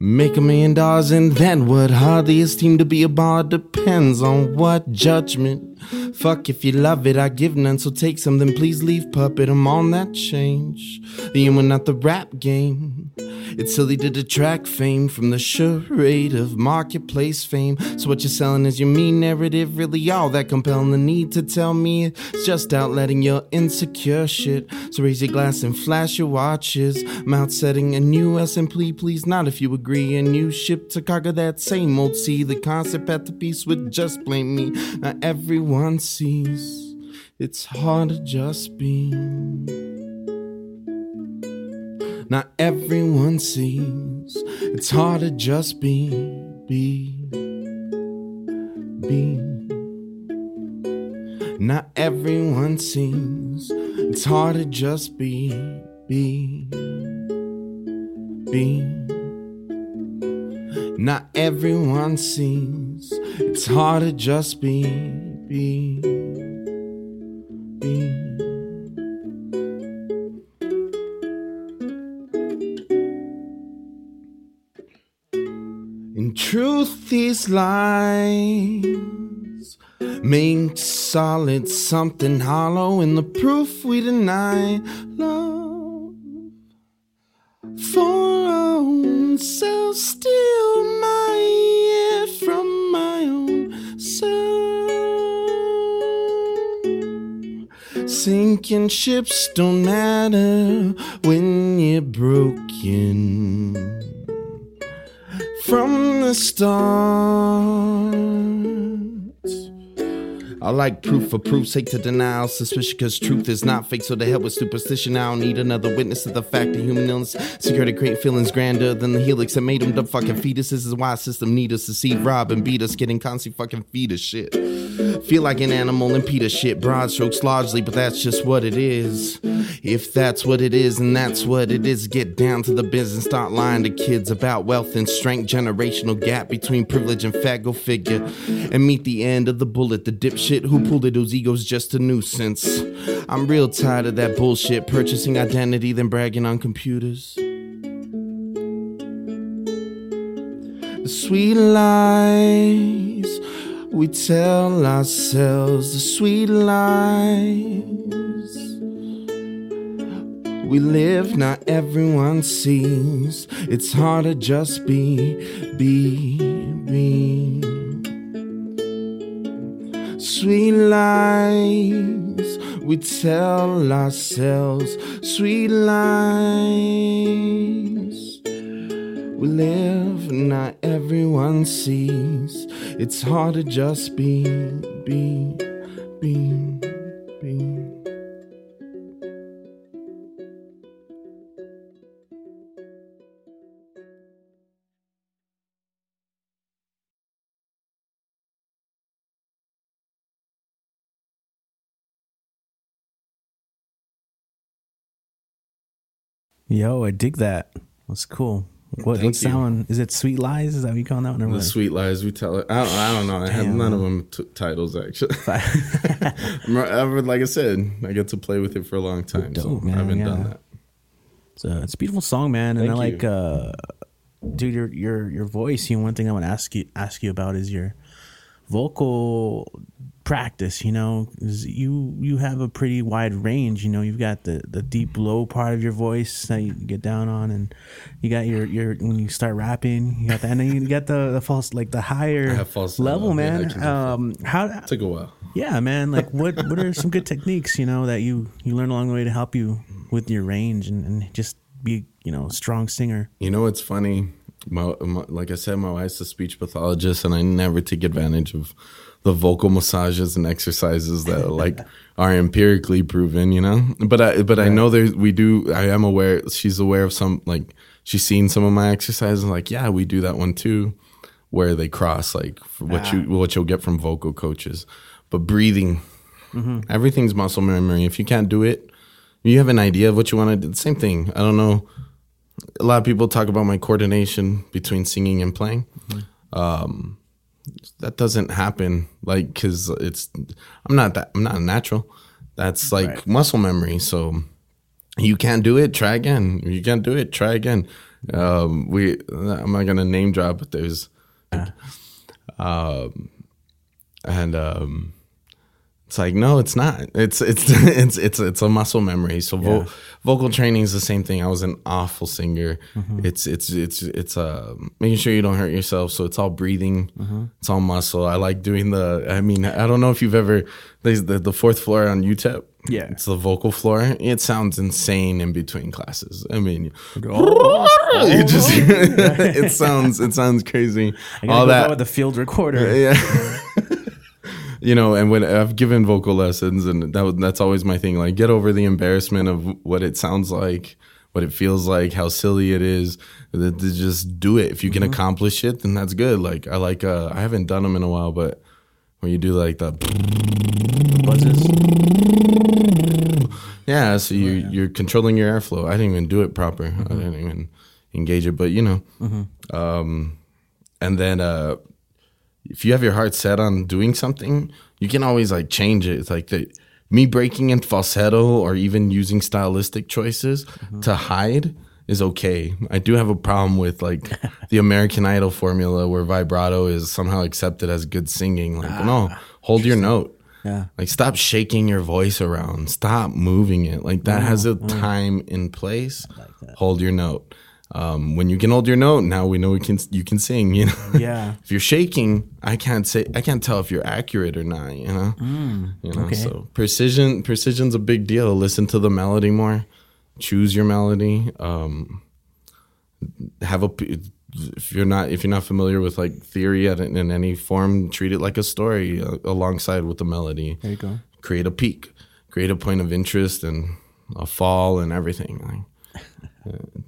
Make a million dollars and then what? Hardly esteem to be a bar depends on what judgment. Fuck if you love it, I give none. So take something, please leave puppet. I'm on that change. The and we're not the rap game. It's silly to detract fame from the charade of marketplace fame. So what you're selling is your mean narrative, really all that compelling. The need to tell me it's just out letting your insecure shit. So raise your glass and flash your watches. Mouth setting a new SMP, please not if you agree. A new ship to conquer that same old sea. The concept at the piece would just blame me. Now everyone sees it's hard to just be. Not everyone sees it's hard to just be, be, be. Not everyone sees it's hard to just be, be, be. Not everyone sees it's hard to just be, be, be. In truth, these lines make solid something hollow in the proof we deny love for our own self. Steal my air from my own self. Sinking ships don't matter when you're broken from the start. I like proof for proof's sake to denial. Suspicion cause truth is not fake, so to hell with superstition. I don't need another witness to the fact of human illness. Security great feelings grander than the helix that made them the fucking fetus. This is why system need us to see rob and beat us, getting constantly fucking feed us shit. Feel like an animal and Peter shit. Broad strokes largely, but that's just what it is. If that's what it is, and that's what it is, get down to the business. Start lying to kids about wealth and strength. Generational gap between privilege and fat. Go figure. And meet the end of the bullet. The dipshit who pulled it, those egos just a nuisance. I'm real tired of that bullshit. Purchasing identity, then bragging on computers. The sweet lies we tell ourselves, the sweet lies we live, not everyone sees. It's hard to just be, be, be. Sweet lies we tell ourselves, sweet lies. We live, not everyone sees. It's hard to just be, be, be, be. Yo, I dig that. That's cool. What, Thank what's that one? Is it Sweet Lies? Is that what you call that one? Or The what? sweet lies we tell it. I don't, I don't know. I have none of them t- titles actually. Like I said, I get to play with it for a long time, so Dope, I haven't yeah. done that. It's a, it's a beautiful song, man, and Thank I like, you. uh, dude, your your your voice. You know, one thing I want to ask you ask you about is your vocal practice. You know, you you have a pretty wide range. You know, you've got the the deep low part of your voice that you get down on, and you got your your when you start rapping, you got that, and then you got the the false like the higher have falsetto, level, yeah, man. do um, how Took a while. yeah, man. Like, what what are some good techniques you know that you you learn along the way to help you with your range and, and just be you know a strong singer? You know what's funny? My, my, like I said, my wife's a speech pathologist, and I never take advantage of the vocal massages and exercises that like are empirically proven. You know, but I but I know there we do. I am aware. She's aware of some like she's seen some of my exercises. Like yeah, we do that one too, where they cross like what you what you'll get from vocal coaches. But breathing, everything's muscle memory. If you can't do it, you have an idea of what you want to do. Same thing. I don't know a lot of people talk about my coordination between singing and playing. Um, that doesn't happen like because it's I'm not that I'm not a natural. That's like Right. muscle memory. So you can't do it, try again. You can't do it, try again. Um, we I'm not gonna name drop, but there's um, and um, it's like no, it's not. It's it's it's it's it's a muscle memory. So vo- Yeah. vocal training is the same thing. I was an awful singer. Mm-hmm. It's it's it's it's uh making sure you don't hurt yourself. So it's all breathing. Mm-hmm. It's all muscle. I like doing the. I mean, I don't know if you've ever there's the the fourth floor on UTEP. Yeah. it's the vocal floor. It sounds insane in between classes. I mean, it just it sounds it sounds crazy. All that with the field recorder. yeah. You know, and when I've given vocal lessons, and that that's always my thing. Like, get over the embarrassment of what it sounds like, what it feels like, how silly it is. That- to Just do it. If you can accomplish it, then that's good. Like, I like. Uh, I haven't done them in a while, but when you do like the Buzzes. yeah, so you you're controlling your airflow. I didn't even do it proper. I didn't even engage it, but you know, um, and then uh, if you have your heart set on doing something, you can always like change it. It's like the me breaking in falsetto or even using stylistic choices to hide is okay. I do have a problem with like the American Idol formula where vibrato is somehow accepted as good singing. Like, no, hold your note. Yeah. Like stop shaking your voice around. Stop moving it. Like that has a time and place. Hold your note. Um, when you can hold your note, now we know we can you can sing. You know. Yeah. if you're shaking, I can't say I can't tell if you're accurate or not. You know. you know. okay. So precision precision's a big deal. Listen to the melody more. Choose your melody. Um, have a if you're not if you're not familiar with like theory at, in any form, treat it like a story uh, alongside with the melody. There you go. Create a peak, create a point of interest and a fall and everything. Like,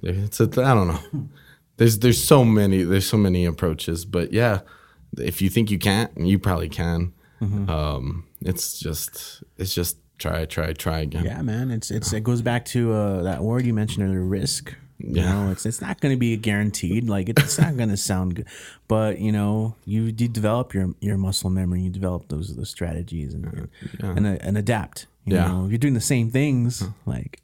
it's a, I don't know. There's there's so many there's so many approaches, but yeah, if you think you can't, you probably can. Um, it's just it's just try try try again. Yeah, man. It's it's it goes back to uh, that word you mentioned earlier, risk. You Yeah. know, it's it's not going to be guaranteed. Like it's not going to sound good, but you know, you, you develop your your muscle memory. You develop those those strategies and and, and, uh, and adapt. You Yeah. know, if you're doing the same things, like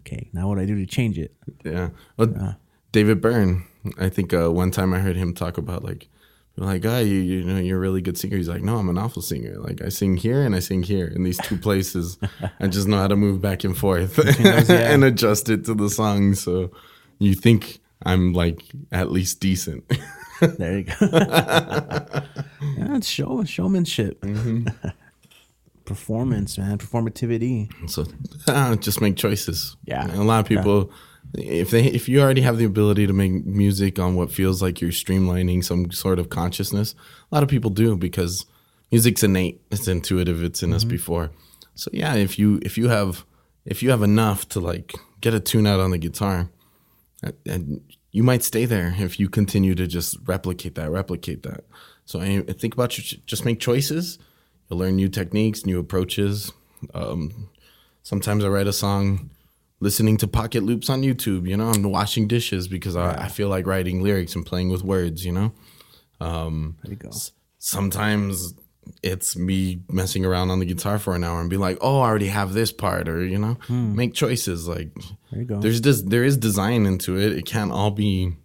okay, now what do I do to change it? Yeah. Well, David Byrne, I think uh, one time I heard him talk about like, like, ah, you, you know, you're a really good singer. He's like, no, I'm an awful singer. Like, I sing here and I sing here in these two places. I just know how to move back and forth yeah. and adjust it to the song. So you think I'm like at least decent. There you go. yeah, it's show showmanship, performance, man, performativity. So uh, just make choices. Yeah. a lot of people, if they if you already have the ability to make music on what feels like you're streamlining some sort of consciousness, a lot of people do because music's innate, it's intuitive, it's in us before. So yeah, if you if you have if you have enough to like get a tune out on the guitar, and- you might stay there if you continue to just replicate that, replicate that. So I I think about your, just make choices. You'll learn new techniques, new approaches. Um, sometimes I write a song listening to pocket loops on YouTube. You know, I'm washing dishes because I, I feel like writing lyrics and playing with words. You know, There you go. sometimes it's me messing around on the guitar for an hour and be like, oh, I already have this part, or you know, make choices. Like There you go. there's this, there is design into it. It can't all be.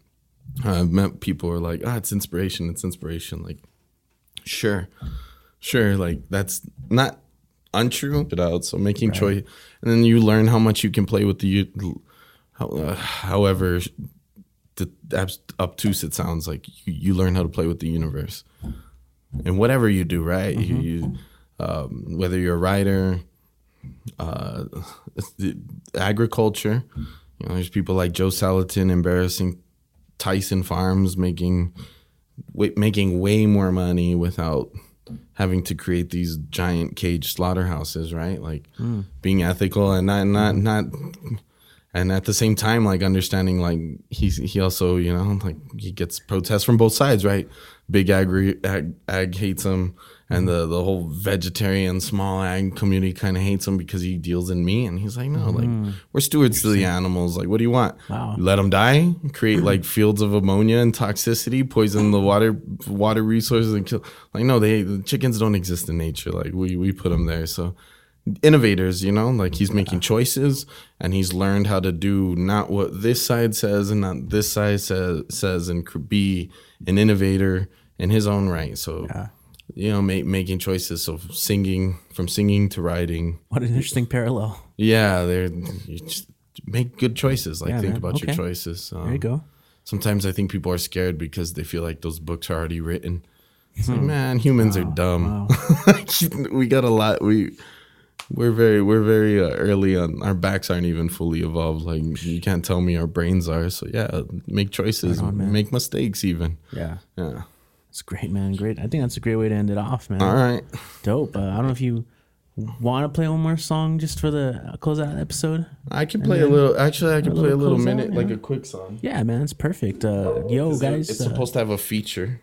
Uh, people are like, ah, it's inspiration. It's inspiration. Like, sure, sure. Like that's not untrue. It out. So making choice, and then you learn how much you can play with the, how, uh, however, the obtuse it sounds like. You, you learn how to play with the universe, and whatever you do, right? You, you um, whether you're a writer, uh, agriculture. You know, there's people like Joel Salatin embarrassing Tyson Farms, making wa- making way more money without having to create these giant cage slaughterhouses, right? Like hmm. being ethical and not not not and at the same time like understanding like he's he also you know like he gets protests from both sides right? Big agri ag, ag hates him and mm-hmm. the the whole vegetarian small ag community kind of hates him because he deals in meat. And he's like no like mm-hmm. we're stewards to the animals. Like what do you want? Wow. let them die? Create like fields of ammonia and toxicity poison the water water resources and kill like no they the chickens don't exist in nature. Like we we put them there. So innovators, you know, like he's making choices and he's learned how to do not what this side says and not this side says says and could be an innovator in his own right. So, you know, ma- making choices. So singing from singing to writing. What an interesting parallel. Yeah, they're you just make good choices. Like Yeah, think man. about your choices. Um, There you go. Sometimes I think people are scared because they feel like those books are already written. It's like, man, humans are dumb. we got a lot. We we're very we're very uh, early on. Our backs aren't even fully evolved. Like you can't tell me our brains are. So yeah, make choices, make mistakes, even. Yeah. Yeah. It's great, man. Great. I think that's a great way to end it off, man. All right. Dope. Uh, I don't know if you want to play one more song just for the uh, close out episode. I can play a little. Actually, I can a play a little minute, yeah. like a quick song. Yeah, man. It's perfect. Uh, yo, guys. it's uh, supposed to have a feature.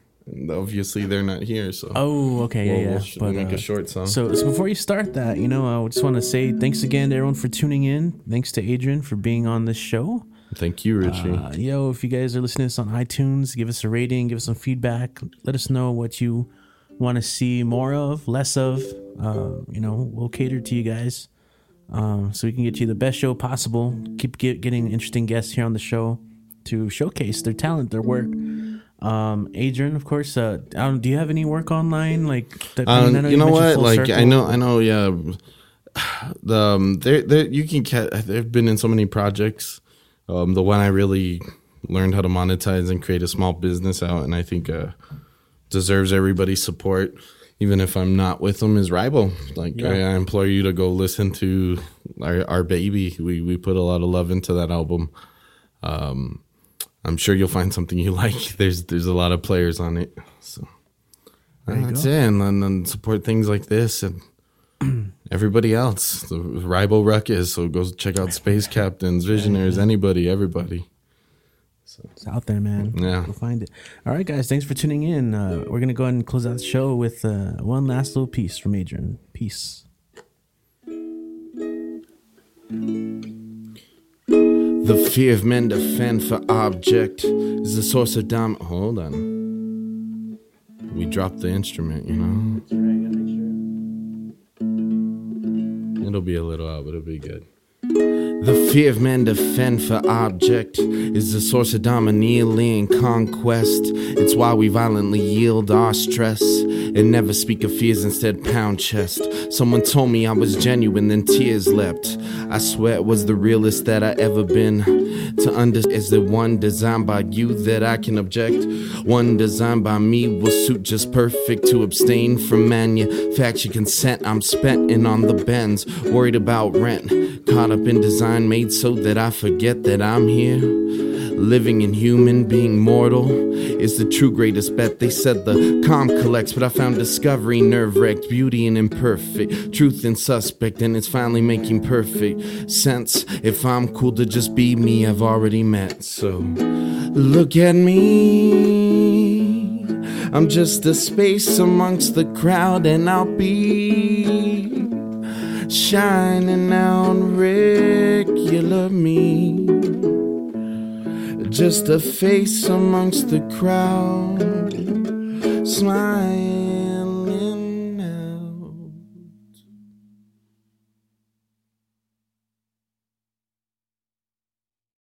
Obviously, they're not here, so oh, okay. we'll, yeah, yeah. we'll sh- But, make uh, a short song. So, so before you start that, you know, I just want to say thanks again to everyone for tuning in. Thanks to Adrian for being on this show. Thank you, Richie. Uh, yo, if you guys are listening to this on iTunes, give us a rating, give us some feedback. Let us know what you want to see more of, less of. Uh, you know, we'll cater to you guys um, so we can get you the best show possible. Keep get, getting interesting guests here on the show to showcase their talent, their work. Um, Adrian, of course. Uh, I don't- do you have any work online? Like, that, mean, I Um, you know mentioned what? Like I know, I know. Yeah, the um, there, there. You can catch. They've been in so many projects. Um, the one I really learned how to monetize and create a small business out, and I think uh, deserves everybody's support. Even if I'm not with them, is Ribo. Like I, I implore you to go listen to our, our baby. We we put a lot of love into that album. Um, I'm sure you'll find something you like. There's there's a lot of players on it, so that's go. it. And then, then support things like this and everybody else. The Ribo Ruckus. So go check out Space Captains, Visionaries, anybody, everybody. It's out there, man. Yeah. Go find it. All right, guys. Thanks for tuning in. Uh, we're gonna go ahead and close out the show with uh, one last little piece from Adrian. Peace. The fear of men to fend for object is the source of dom. Hold on. We dropped the instrument, you know? Mm-hmm. It'll be a little out, but it'll be good. The fear of men to fend for object is the source of domineering conquest. It's why we violently yield our stress and never speak of fears, instead pound chest. Someone told me I was genuine, then tears leapt. I swear it was the realest that I ever been. To under is the one designed by you that I can object. One designed by me will suit just perfect to abstain from manufacture consent. I'm spent and on the bends, worried about rent. Caught up in design made so that I forget that I'm here. Living in human, being mortal is the true greatest bet. They said the calm collects, but I found discovery nerve wracked, beauty and imperfect, truth and suspect, and it's finally making perfect sense. If I'm cool to just be me, I've already met. So look at me. I'm just a space amongst the crowd, and I'll be shining out regular me. Just a face amongst the crowd, smile.